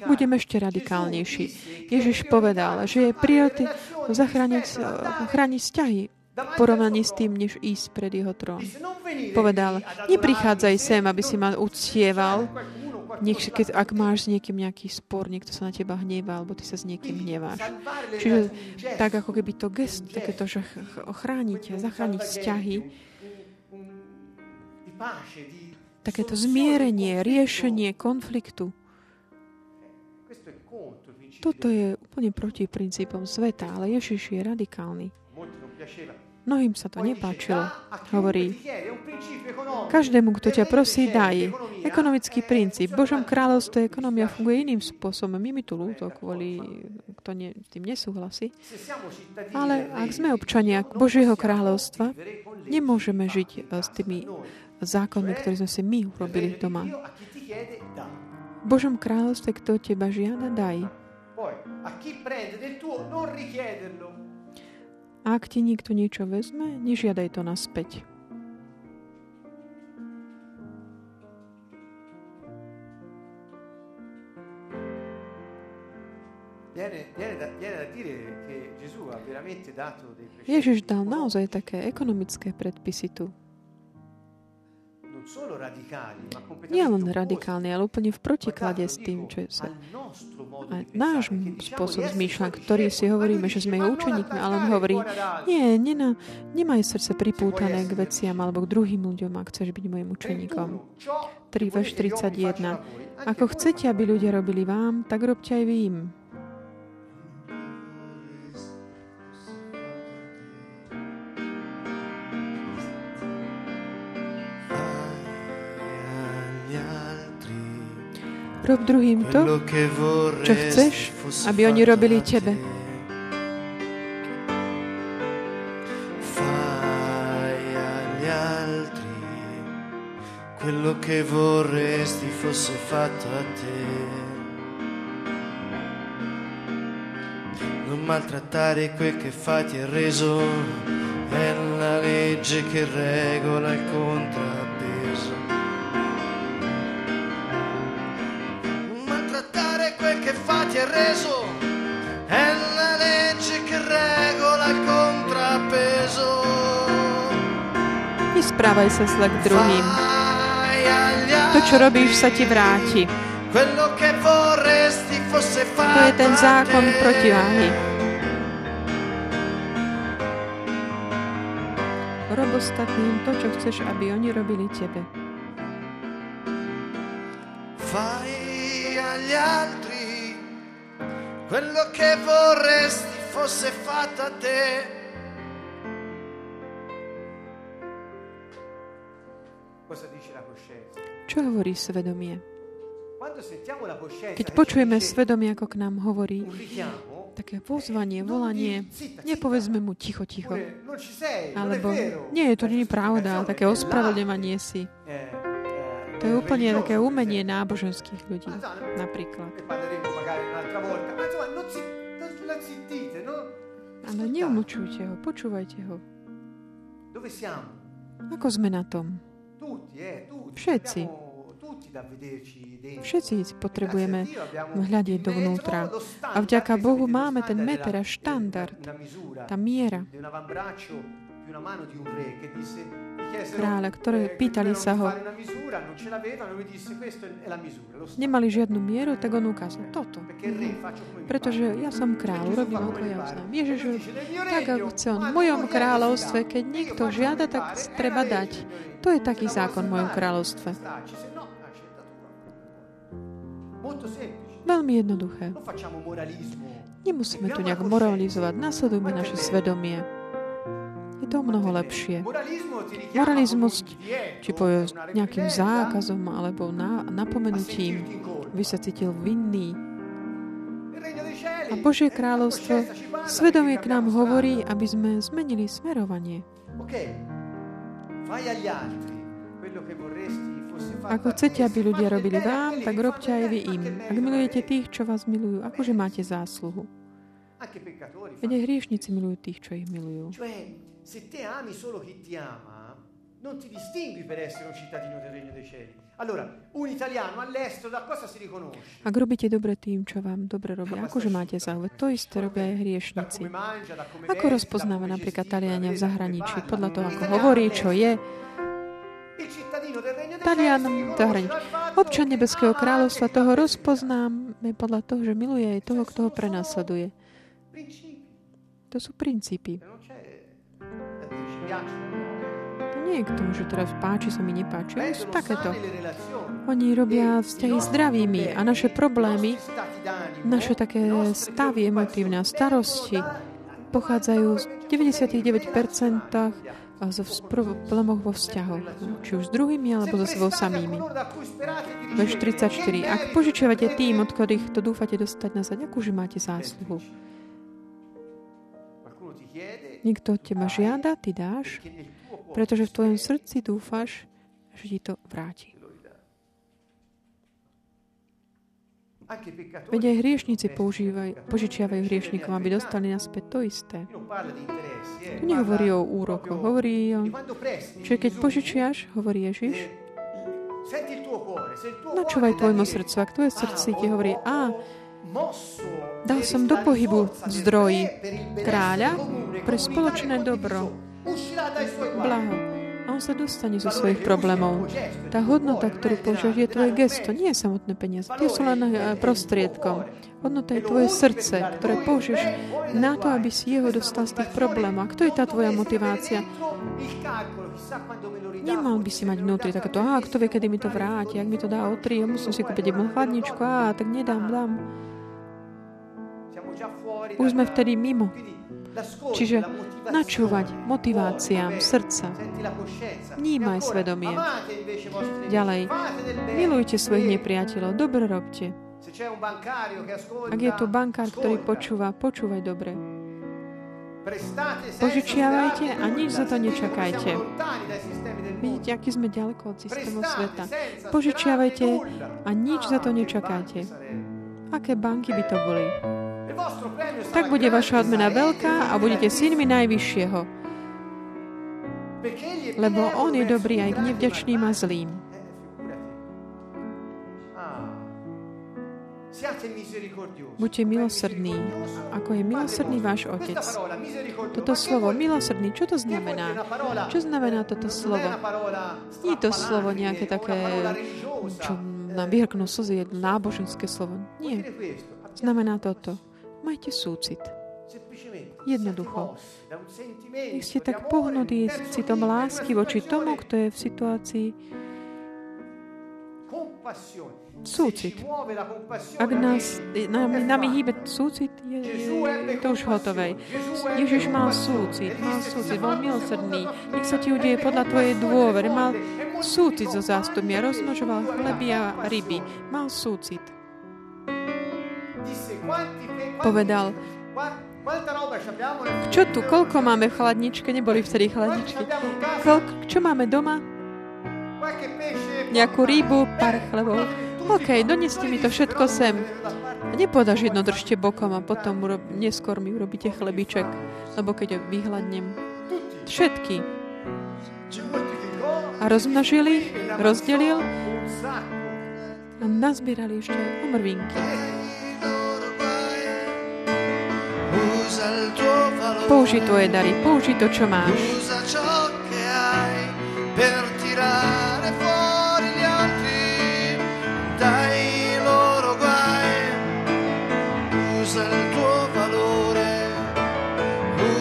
Budem ešte radikálnejší. Ježiš povedal, že je priority zachrániť, chrániť vzťahy v porovnaní s tým, než ísť pred jeho trón. Povedal, neprichádzaj sem, aby si ma uctieval, nech, keď, ak máš s niekým nejaký spor, niekto sa na teba hnieva, alebo ty sa s niekým hneváš. Čiže tak ako keby to gest, takéto, že chrániť, zachrániť vzťahy, takéto zmierenie, riešenie konfliktu. Toto je úplne proti princípom sveta, ale Ježiš je radikálny. Mnohým sa to nepáčilo. Hovorí, každému, kto ťa prosí, daj. Ekonomický princíp. Božom kráľovstve ekonomia funguje iným spôsobom. My mi tu ľúto kvôli, kto ne, tým nesúhlasí. Ale ak sme občania Božieho kráľovstva, nemôžeme žiť s tými zákonmi, ktoré sme si my urobili doma. V Božom kráľovstve, kto teba žiada, daj. Ak ti niekto niečo vezme, nežiadaj to naspäť. Ježiš dal naozaj také ekonomické predpisy tu. Nie len radikálny, ale úplne v protiklade s tým, čo je sa a náš spôsob zmýšľa, ktorý si hovoríme, že sme jeho učeníkmi, ale on hovorí, nie, nena, nemaj srdce pripútané k veciam alebo k druhým ľuďom, ak chceš byť môjim učeníkom. 3 verš 31. Ako chcete, aby ľudia robili vám, tak robte aj vy im. Rob druhým to, čo chceš, aby oni robili tebe. quello che vorresti fosse fatto a te. Non maltrattare quel che fa ti è reso, è la legge che regola il contrappeso. Che è reso, è la legge che regola il contrappeso. Nesprávaj sa zle k druhým. To, čo robíš, sa ti vráti. To je ten zákon protiváhy. Rob ostatným to, čo chceš, aby oni robili tebe. Fai agli altri quello che vorresti fosse fatto a te. Čo hovorí svedomie? Keď počujeme svedomie, ako k nám hovorí, také pozvanie, volanie, nepovedzme mu ticho, ticho. Alebo nie, to nie je pravda, také ospravedlňovanie si. To je úplne také umenie náboženských ľudí, napríklad. Ale neumúčujte ho, počúvajte ho. Ako sme na tom? Všetci. Všetci potrebujeme hľadiť dovnútra. A vďaka Bohu máme ten meter a štandard, tá miera kráľa, ktoré pýtali sa ho. Nemali žiadnu mieru, tak on ukázal toto. Pretože ja som kráľ, urobím ako ja uznám. Ježiš, tak ako chce on. V mojom kráľovstve, keď niekto žiada, tak treba dať. To je taký zákon v mojom kráľovstve. Veľmi jednoduché. Nemusíme tu nejak moralizovať. Nasledujme naše svedomie. Je to mnoho lepšie. Moralizmus, či povie nejakým zákazom alebo na, napomenutím, by sa cítil vinný. A Božie kráľovstvo, svedomie k nám hovorí, aby sme zmenili smerovanie. Ako chcete, aby ľudia robili vám, tak robte aj vy im. Ak milujete tých, čo vás milujú, akože máte zásluhu. Veď aj hriešnici milujú tých, čo ich milujú. Non ti distingui per essere un cittadino del regno dei cieli. Allora, un italiano all'estero da cosa si riconosce? Ak robíte dobre tým, čo vám dobre robia, akože máte záujem, to isté robia aj hriešnici. Ako rozpoznáva napríklad Taliania v zahraničí, podľa toho, ako hovorí, čo je, Talian zahraničí. Občan Nebeského kráľovstva toho rozpoznáme podľa toho, že miluje aj toho, kto ho prenasleduje. To sú princípy. To nie je k tomu, že teraz páči sa mi, nepáči. Oni sú takéto. Oni robia vzťahy zdravými a naše problémy, naše také stavy emotívne a starosti pochádzajú z 99% zo problémoch vo vzťahoch, či už s druhými, alebo so sebou samými. Verš 34. Ak požičiavate tým, od ktorých to dúfate dostať nazad, akúže máte zásluhu? Niekto od teba žiada, ty dáš, pretože v tvojom srdci dúfaš, že ti to vráti. Veď aj hriešnici požičiavajú hriešnikom, aby dostali naspäť to isté. Tu nehovorí o úrokoch, hovorí o... Čiže keď požičiaš, hovorí Ježiš, načúvaj tvojmu srdcu. Ak tvoje srdci ti hovorí, a dal som do pohybu zdroj kráľa pre spoločné dobro. Blaho a on sa dostane zo svojich problémov. Tá hodnota, ktorú používaš, je tvoje gesto, nie je samotné peniaze. Tie sú len eh, prostriedkom. Hodnota je tvoje srdce, ktoré použiješ na to, aby si jeho dostal z tých problémov. A kto je tá tvoja motivácia? Nemal by si mať vnútri takéto, a kto vie, kedy mi to vráti, ak mi to dá o tri, ja musím si kúpiť jednu chladničku, a tak nedám, dám. Už sme vtedy mimo. Čiže načúvať motiváciám srdca. Vnímaj svedomie. Ďalej, milujte svojich nepriateľov, dobre robte. Ak je tu bankár, ktorý počúva, počúvaj dobre. Požičiavajte a nič za to nečakajte. Vidíte, aký sme ďaleko od systému sveta. Požičiavajte a nič za to nečakajte. Aké banky by to boli? Tak bude vaša odmena veľká a budete synmi Najvyššieho. Lebo On je dobrý aj k nevďačným a zlým. Buďte milosrdní, ako je milosrdný váš Otec. Toto slovo, milosrdný, čo to znamená? Čo znamená toto slovo? Nie to slovo nejaké také, čo nám vyhrknú slzy, náboženské slovo. Nie. Znamená toto. Majte súcit. Jednoducho. Nech ste tak pohnutí citom lásky voči tomu, kto je v situácii súcit. Ak nás, nami, nami hýbe súcit, je, je to už hotové. Ježiš mal súcit, mal súcit, bol milosrdný. Nech sa ti udeje podľa tvojej dôvery. Mal súcit zo zástupmi a rozmnožoval chleby a ryby. Mal súcit. Povedal, čo tu, koľko máme v chladničke? Neboli vtedy chladničky. Koľko, čo máme doma? Nejakú rybu, pár chlebov. OK, doneste mi to všetko sem. Nepodaš jedno držte bokom a potom urob, neskôr mi urobíte chlebiček, lebo keď ho vyhľadnem. Všetky. A rozmnožili, rozdelil a nazbierali ešte omrvinky. Použi tvoje dary, použi to, čo máš. per tirare fuori gli altri. Dai loro guai. Usa il tuo valore,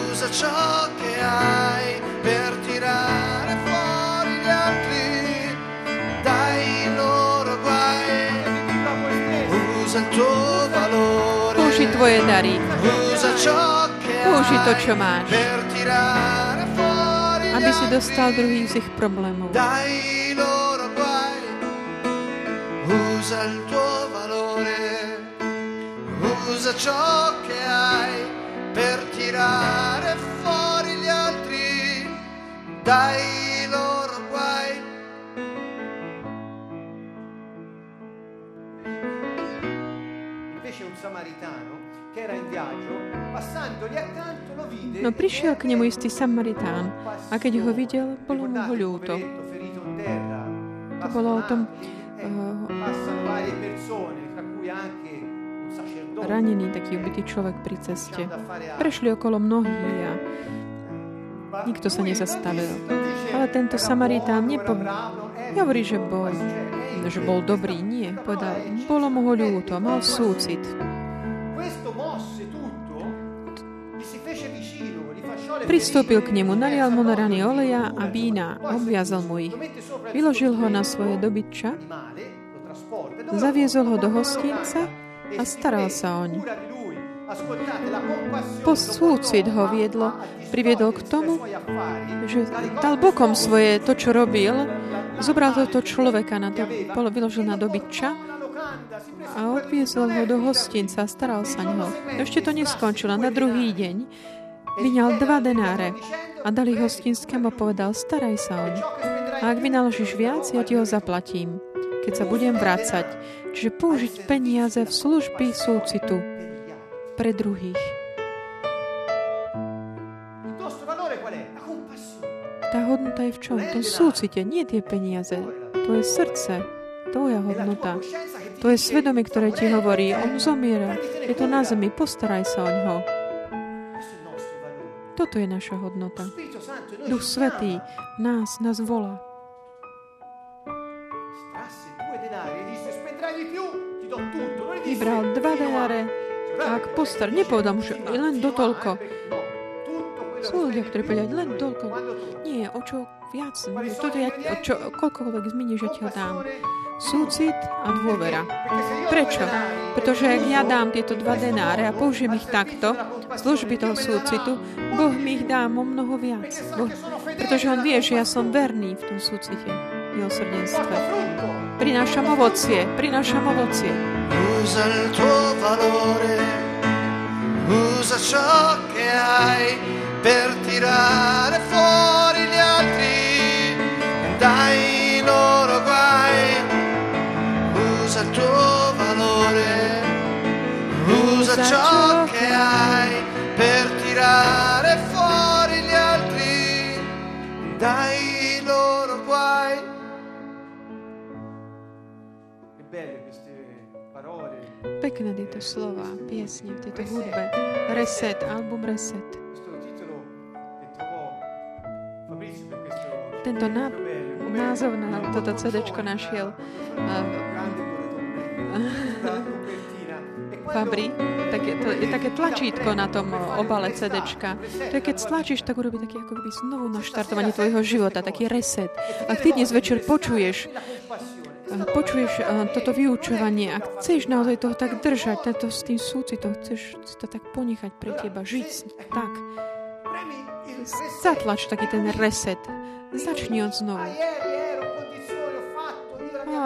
usa ciò che hai per tirare fuori gli altri. Dai loro guai. Usa il tuo valore, použi tvoje dary, usa ciò che použi to, čo máš. Per tirare aby si dostal druhých z ich problémov. Usa il tuo valore, usa ciò che hai per tirare fuori gli altri dai loro guai. Invece un samaritano No prišiel k nemu istý Samaritán a keď ho videl, bolo mu ho ľúto. To bolo o tom, ranený, taký ubitý človek pri ceste. Prešli okolo mnohí a nikto sa nezastavil. Ale tento Samaritán nepo... Že bol, že bol dobrý. Nie, povedal, bolo mu ho ľúto, mal súcit. Pristúpil k nemu, nalial mu na rany oleja a vína, obviazal mu ich. Vyložil ho na svoje dobytča, zaviezol ho do hostinca a staral sa oň. Po súcit ho viedlo, priviedol k tomu, že dal bokom svoje to, čo robil, zobral toto človeka, na to, vyložil na dobytča a odviezol ho do hostinca staral sa ňo. Ešte to neskončilo. Na druhý deň vyňal dva denáre a dali hostinskému a povedal, staraj sa oň. A ak vynaložíš viac, ja ti ho zaplatím, keď sa budem vrácať. Čiže použiť peniaze v služby súcitu pre druhých. Tá hodnota je v čom? To súcite, nie tie peniaze. To je srdce, tvoja hodnota. To je svedomie, ktoré ti hovorí, on zomiera, je to na zemi, postaraj sa o ňoho. Toto je naša hodnota. Duch Svetý nás, nás volá. Vybral dva denáre a ak postar, nepovedal mu, že len do toľko. Sú ľudia, ktorí povedia, len toľko. Nie, o čo viac. Toto ja, o čo, koľkoľvek zmieniš, že ti ho dám súcit a dôvera. Prečo? Pretože ak ja dám tieto dva denáre a použijem ich takto, služby toho súcitu, Boh mi ich dá o mnoho viac. Boh, pretože On vie, že ja som verný v tom súcite, milosrdenstve. Prinášam ovocie, prinášam ovocie. Usa ciò che hai per tirare fuori gli altri, dai loro guai usa il tuo usa ciò che hai per tirare fuori gli altri dai loro guai. Pekné tieto slova, piesne v tejto hudbe. Reset, album Reset. Tento na, názov na toto CD našiel uh. Fabri, tak je, to, je také tlačítko na tom obale CD. To je keď stlačíš, tak urobí taký ako keby znovu naštartovanie tvojho života, taký reset. Ak ty dnes večer počuješ počuješ uh, toto vyučovanie a chceš naozaj toho tak držať, to s tým súcitom, chceš to tak ponechať pre teba, žiť tak, zatlač taký ten reset. Začni od znovu.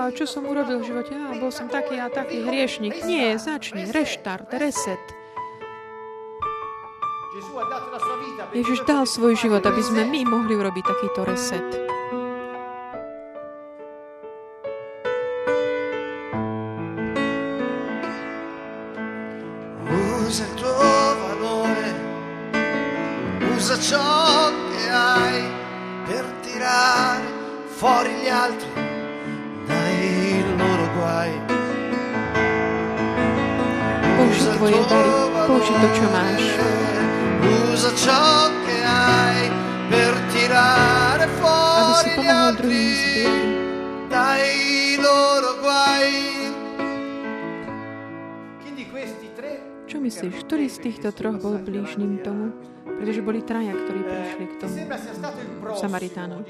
A čo som urobil v živote? A bol som taký a taký hriešnik. Nie, začni. Reštart, reset. Ježiš dal svoj život, aby sme my mohli urobiť takýto reset. Myslíš, ktorý z týchto troch bol blížnym tomu? Pretože boli traja, ktorí prišli k tomu Samaritánu,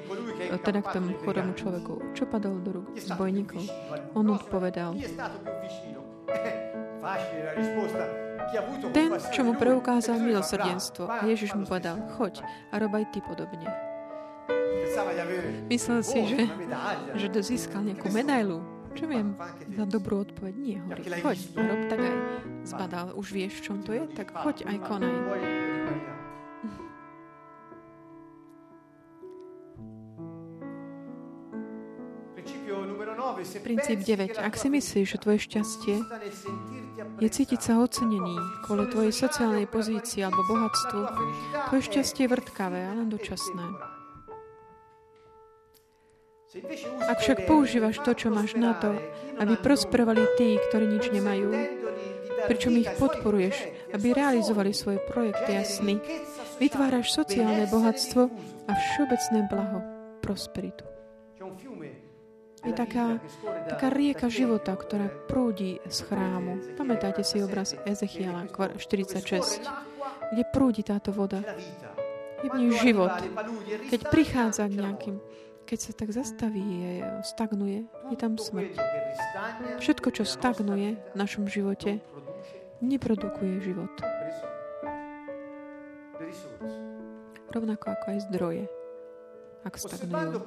teda k tomu chorému človeku. Čo padol do rúk zbojníkov? On odpovedal. Ten, čo mu preukázal milosrdenstvo. Ježiš mu povedal, choď a rob aj ty podobne. Myslel si, že, že to získal nejakú medailu. Čo viem, za dobrú odpoveď. Nie, hovorí, choď rob tak aj. Zbadal, už vieš, čom to je? Tak choď aj konaj. Poi ripariamo. Principio numero 9, se Princíp pensi che 9. la Ak si myslíš, že tvoje šťastie je cítiť sa ocenený kvôli tvojej sociálnej pozícii alebo bohatstvu, tvoje šťastie je vrtkavé a len dočasné. Ak však používaš to, čo máš na to, aby prosperovali tí, ktorí nič nemajú, pričom ich podporuješ, aby realizovali svoje projekty a sny, vytváraš sociálne bohatstvo a všeobecné blaho, prosperitu. Je taká, taká rieka života, ktorá prúdi z chrámu. Pamätáte si obraz Ezechiela 46, kde prúdi táto voda. Je v nej život. Keď prichádza k nejakým. Keď sa tak zastaví, je, stagnuje, je tam smrť. Všetko, čo stagnuje v našom živote, neprodukuje život. Rovnako ako aj zdroje, ak stagnujú.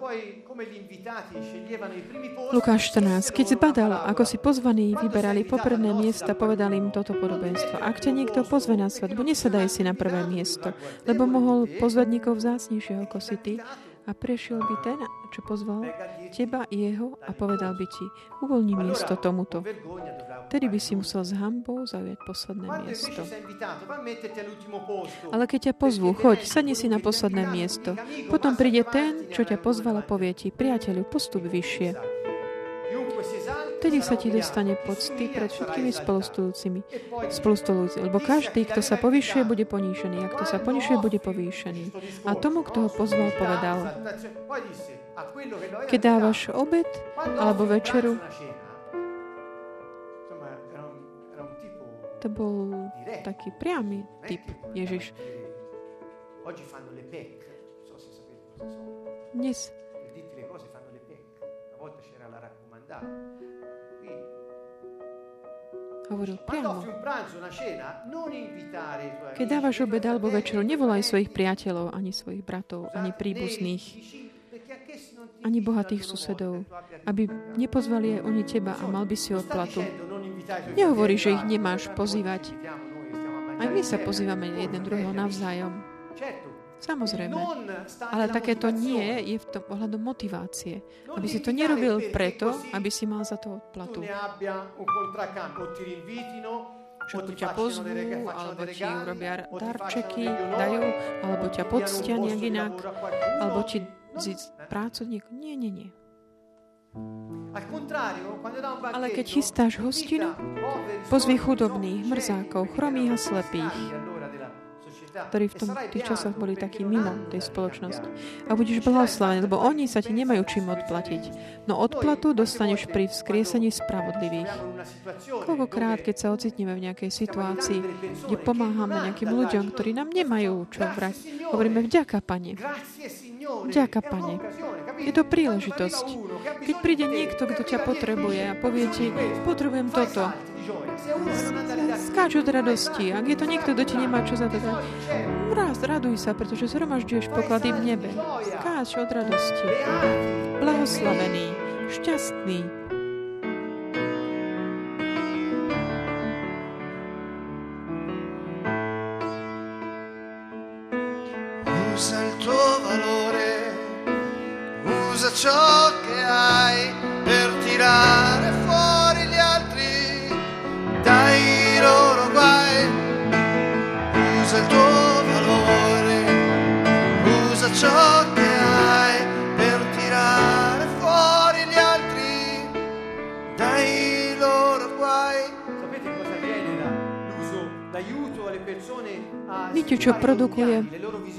Lukáš 14. Keď zbadal, ako si pozvaní vyberali popredné miesta, povedal im toto podobenstvo. Ak ťa niekto pozve na svadbu, nesadaj si na prvé miesto, lebo mohol pozvať niekoho vzácnejšieho ako si ty a prešiel by ten, čo pozval teba jeho a povedal by ti, uvoľni miesto tomuto. Vtedy by si musel s hambou zaujať posledné miesto. Ale keď ťa pozvú, choď, sadni si na posledné miesto. Potom príde ten, čo ťa pozval a povie ti, priateľu, postup vyššie. Vtedy sa ti dostane pocty pred všetkými spolustujúcimi. Spolustujúci, lebo každý, kto sa povyšuje, bude ponížený, a kto sa ponižuje, bude povýšený. A tomu, kto ho pozval, povedal, keď dávaš obed alebo večeru, to bol taký priamy typ Ježiš. dire, i tuoi Keď dávaš obed alebo večeru, nevolaj svojich priateľov, ani svojich bratov, ani príbuzných, ani bohatých susedov, aby nepozvali aj oni teba a mal by si odplatu. Nehovorí, že ich nemáš pozývať. Aj my sa pozývame jeden druhého navzájom. Samozrejme. Ale takéto nie je v tom ohľadom motivácie. Aby si to nerobil preto, aby si mal za to tu odplatu. ne abbia un contraccambio, o ti rinvitino, Že o tu ťa pozvú, alebo ti urobia darčeky, onori, dajú, alebo ťa poctia nejak inak, alebo ti pracovník. Nie, nie, nie. Ale keď chystáš hostinu, pozvi chudobných, mrzákov, chromých a slepých, ktorí v tom, tých časoch boli takí mimo tej spoločnosti. A budeš blahoslavený, lebo oni sa ti nemajú čím odplatiť. No odplatu dostaneš pri vzkriesení spravodlivých. Koľkokrát, keď sa ocitneme v nejakej situácii, kde pomáhame nejakým ľuďom, ktorí nám nemajú čo vrať, hovoríme vďaka, Pane. Vďaka, Pane. Je to príležitosť. Keď príde niekto, kto ťa potrebuje a povie ti, potrebujem toto, skáč od radosti. Ak je to niekto, kto ti nemá čo zadať, raz, raduj sa, pretože zhromažďuješ poklady v nebe. Skáč od radosti. Blahoslavený, šťastný, ciò Viete, čo produkuje?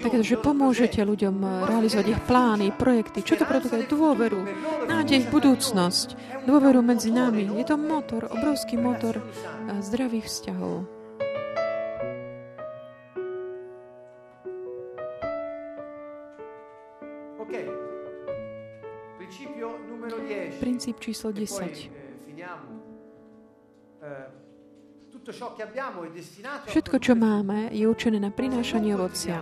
Takže pomôžete ľuďom eh, realizovať ich plány, projekty. Čo to produkuje? Dôveru, nádej v budúcnosť, dôveru medzi nami. Je to motor, obrovský motor eh, zdravých vzťahov. Princíp číslo 10. Všetko, čo máme, je určené na prinášanie ovocia.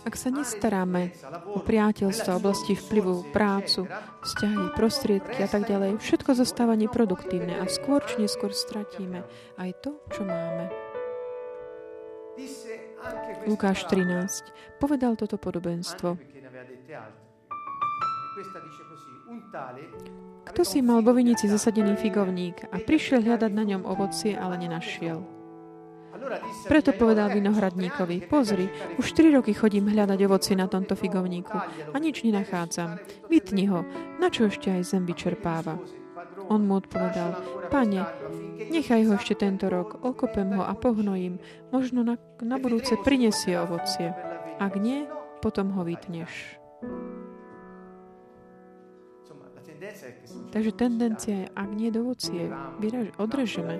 Ak sa nestaráme o priateľstvo, oblasti vplyvu, prácu, vzťahy, prostriedky a tak ďalej, všetko zostáva neproduktívne a skôr či neskôr stratíme aj to, čo máme. Lukáš 13 povedal toto podobenstvo. Kto si mal vo vinici zasadený figovník a prišiel hľadať na ňom ovocie, ale nenašiel. Preto povedal vinohradníkovi, pozri, už 4 roky chodím hľadať ovocie na tomto figovníku a nič nenachádzam. Vytni ho, na čo ešte aj zem vyčerpáva. On mu odpovedal, pane, nechaj ho ešte tento rok, okopem ho a pohnojím, možno na, na budúce prinesie ovocie. Ak nie, potom ho vytneš. Takže tendencia je, ak nie do ovocie, odrežeme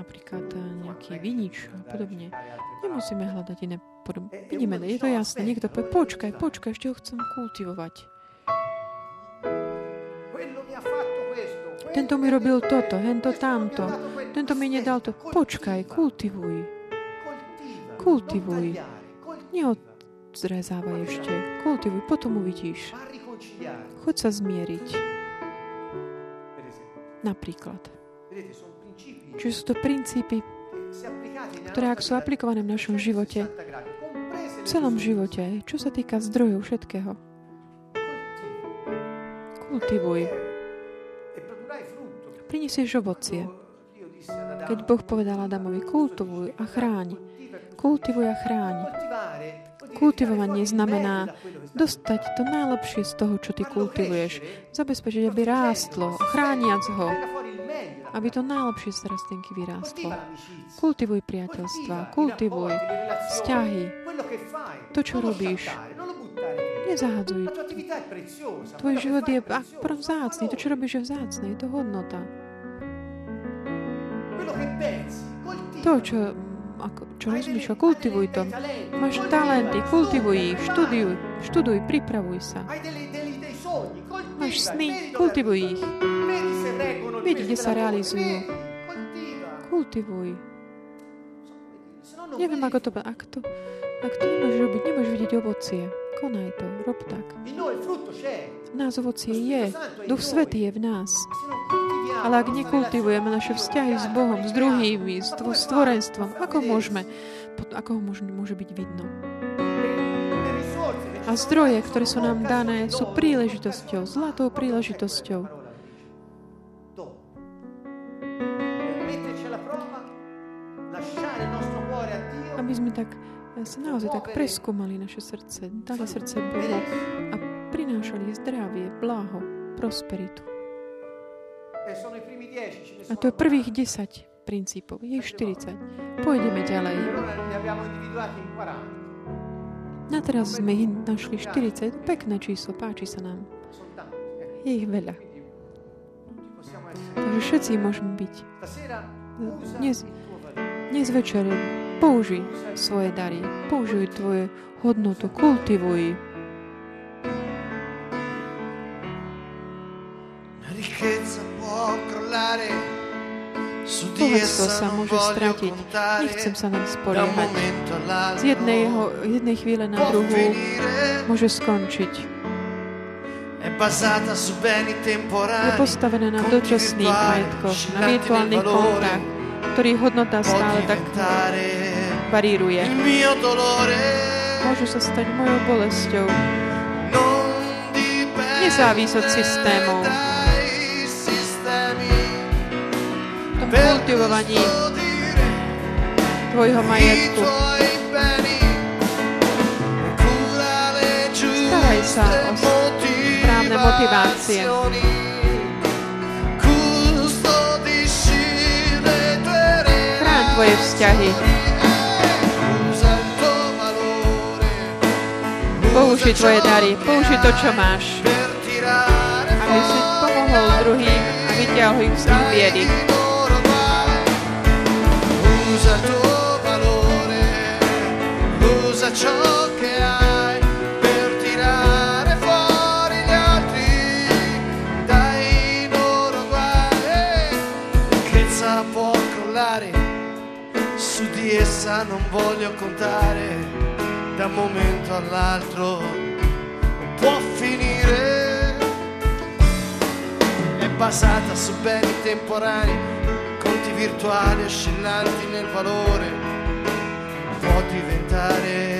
napríklad eh, nejaký vinič a podobne. Nemusíme hľadať iné podobne. Vidíme, je to jasné. Niekto povie, počkaj, počkaj, ešte ho chcem kultivovať. Tento mi robil toto, hento tamto. Tento mi nedal to. Počkaj, kultivuj. Kultivuj. Neodzrezávaj ešte. Kultivuj, potom uvidíš. Choď sa zmieriť. Napríklad. Čiže sú to princípy, ktoré ak sú aplikované v našom živote, v celom živote, čo sa týka zdrojov všetkého. Kultivuj. Prinesieš ovocie. Keď Boh povedal Adamovi, kultivuj a chráň. Kultivuj a chráň. Kultivovanie znamená dostať to najlepšie z toho, čo ty kultivuješ. Zabezpečiť, aby rástlo, chrániac ho, aby to najlepšie z rastlinky vyrástlo. Kultivuj priateľstva, kultivuj vzťahy, to, čo robíš. Nezahadzuj. Tvoj život je vzácný. To, čo robíš, je vzácne. Je to hodnota. To, čo ako, čo rozmýšľa, kultivuj to. Máš talenty, kultivuj ich, študuj, študuj, pripravuj sa. Máš sny, kultivuj ich. Vidí, kde sa realizujú. Kultivuj. Neviem, ako to... Ak to, ak to nemôžeš robiť, nemôžeš vidieť ovocie. Konaj to, rob tak. Nás ovocie je. Duch Svetý je v nás. Ale ak nekultivujeme naše vzťahy s Bohom, s druhými, s stvorenstvom, ako môžeme, ako ho môže, môže byť vidno? A zdroje, ktoré sú nám dané, sú príležitosťou, zlatou príležitosťou. Aby sme tak sa naozaj tak preskúmali naše srdce, dali srdce Bohu a prosperitu. E sono i A to je prvých 10 princípov. Je ich 40. Pôjdeme ďalej. Allora ne abbiamo individuati in 40. A teraz sme ich našli 40. Pekné číslo, páči sa nám. Je ich veľa. Takže všetci môžeme byť. Dnes, dnes večer použij svoje dary. Použij tvoju hodnotu. Kultivuj. La Bohatstvo sa môže stratiť. Nechcem sa nám spoliehať. Z jednej, jeho, jednej chvíle na druhú môže skončiť. Je postavené na dočasných majetkoch, na virtuálnych kontách, ktorých hodnota stále tak varíruje. Môžu sa stať mojou bolesťou. Nezávisí od systémov. Kultivovaní tvojho majetku. Staraj sa o správne motivácie. Chráň tvoje vzťahy. Použij tvoje dary. Použij to, čo máš. Aby si pomohol druhým a vyťahol ich z ich biedy. Usa il tuo valore, usa ciò che hai per tirare fuori gli altri dai loro guai. Ricchezza può crollare, su di essa non voglio contare, da un momento all'altro può finire è basata su beni temporanei, virtuali oscillanti nel valore, può diventare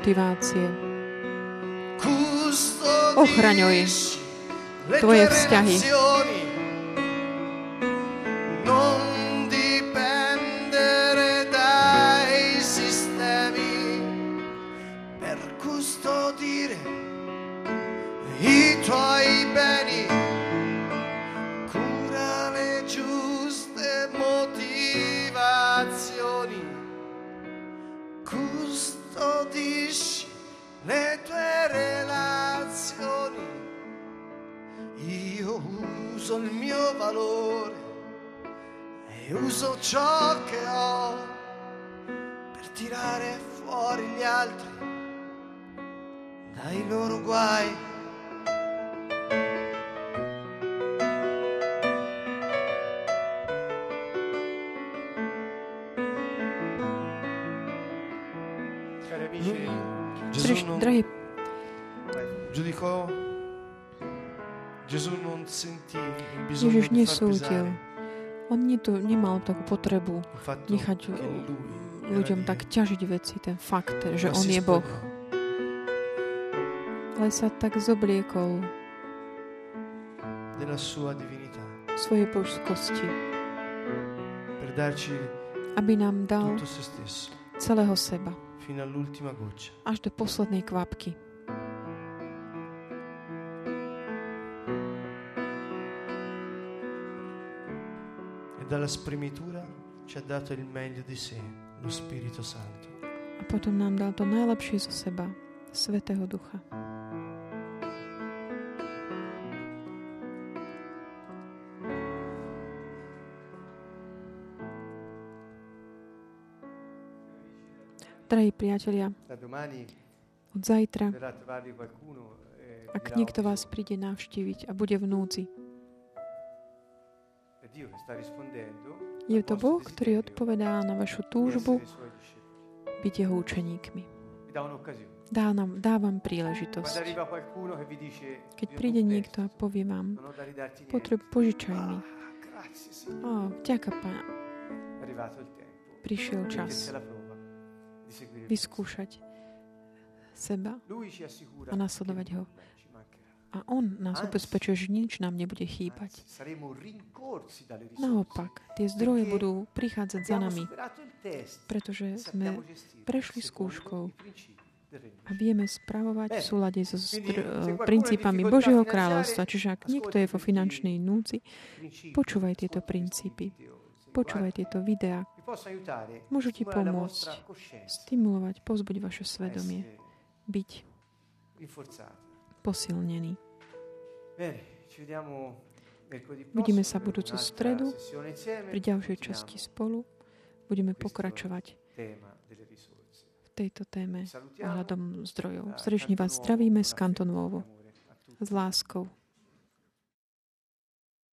motivácie. Ochraňuj tvoje vzťahy. Nemal takú potrebu nechať ľuďom tak ťažiť veci, ten fakt, že on je Boh. Ale sa tak zobliekol svojej božskosti. Aby nám dal celého seba. Až do poslednej kvapky. Dalla spremitura ci ha dato il meglio di sé, lo Spirito Santo. A potom nám dal to najlepšie zo seba, Svetého Ducha. Drahí priatelia, od zajtra, ak niekto vás príde navštíviť a bude v núdzi, je to Boh, ktorý odpovedá na vašu túžbu byť jeho učeníkmi. Dá, nám, dá vám príležitosť. Keď príde niekto a povie vám, potreb, požičaj mi. Oh, ďaká Pána. Prišiel čas vyskúšať seba a nasledovať ho. A on nás ubezpečuje, že nič nám nebude chýbať. Naopak, tie zdroje budú prichádzať za nami, pretože sme prešli skúškou a vieme spravovať v súlade so str- princípami Božieho kráľovstva. Čiže ak niekto je vo finančnej núdzi, počúvaj tieto princípy. Počúvaj tieto videá. Môžu ti pomôcť, stimulovať, pozbuť vaše svedomie, byť posilnený. Vidíme sa budúcu stredu pri ďalšej časti spolu. Budeme pokračovať v tejto téme ohľadom zdrojov. Srdečne vás zdravíme z Kantonovo. S láskou.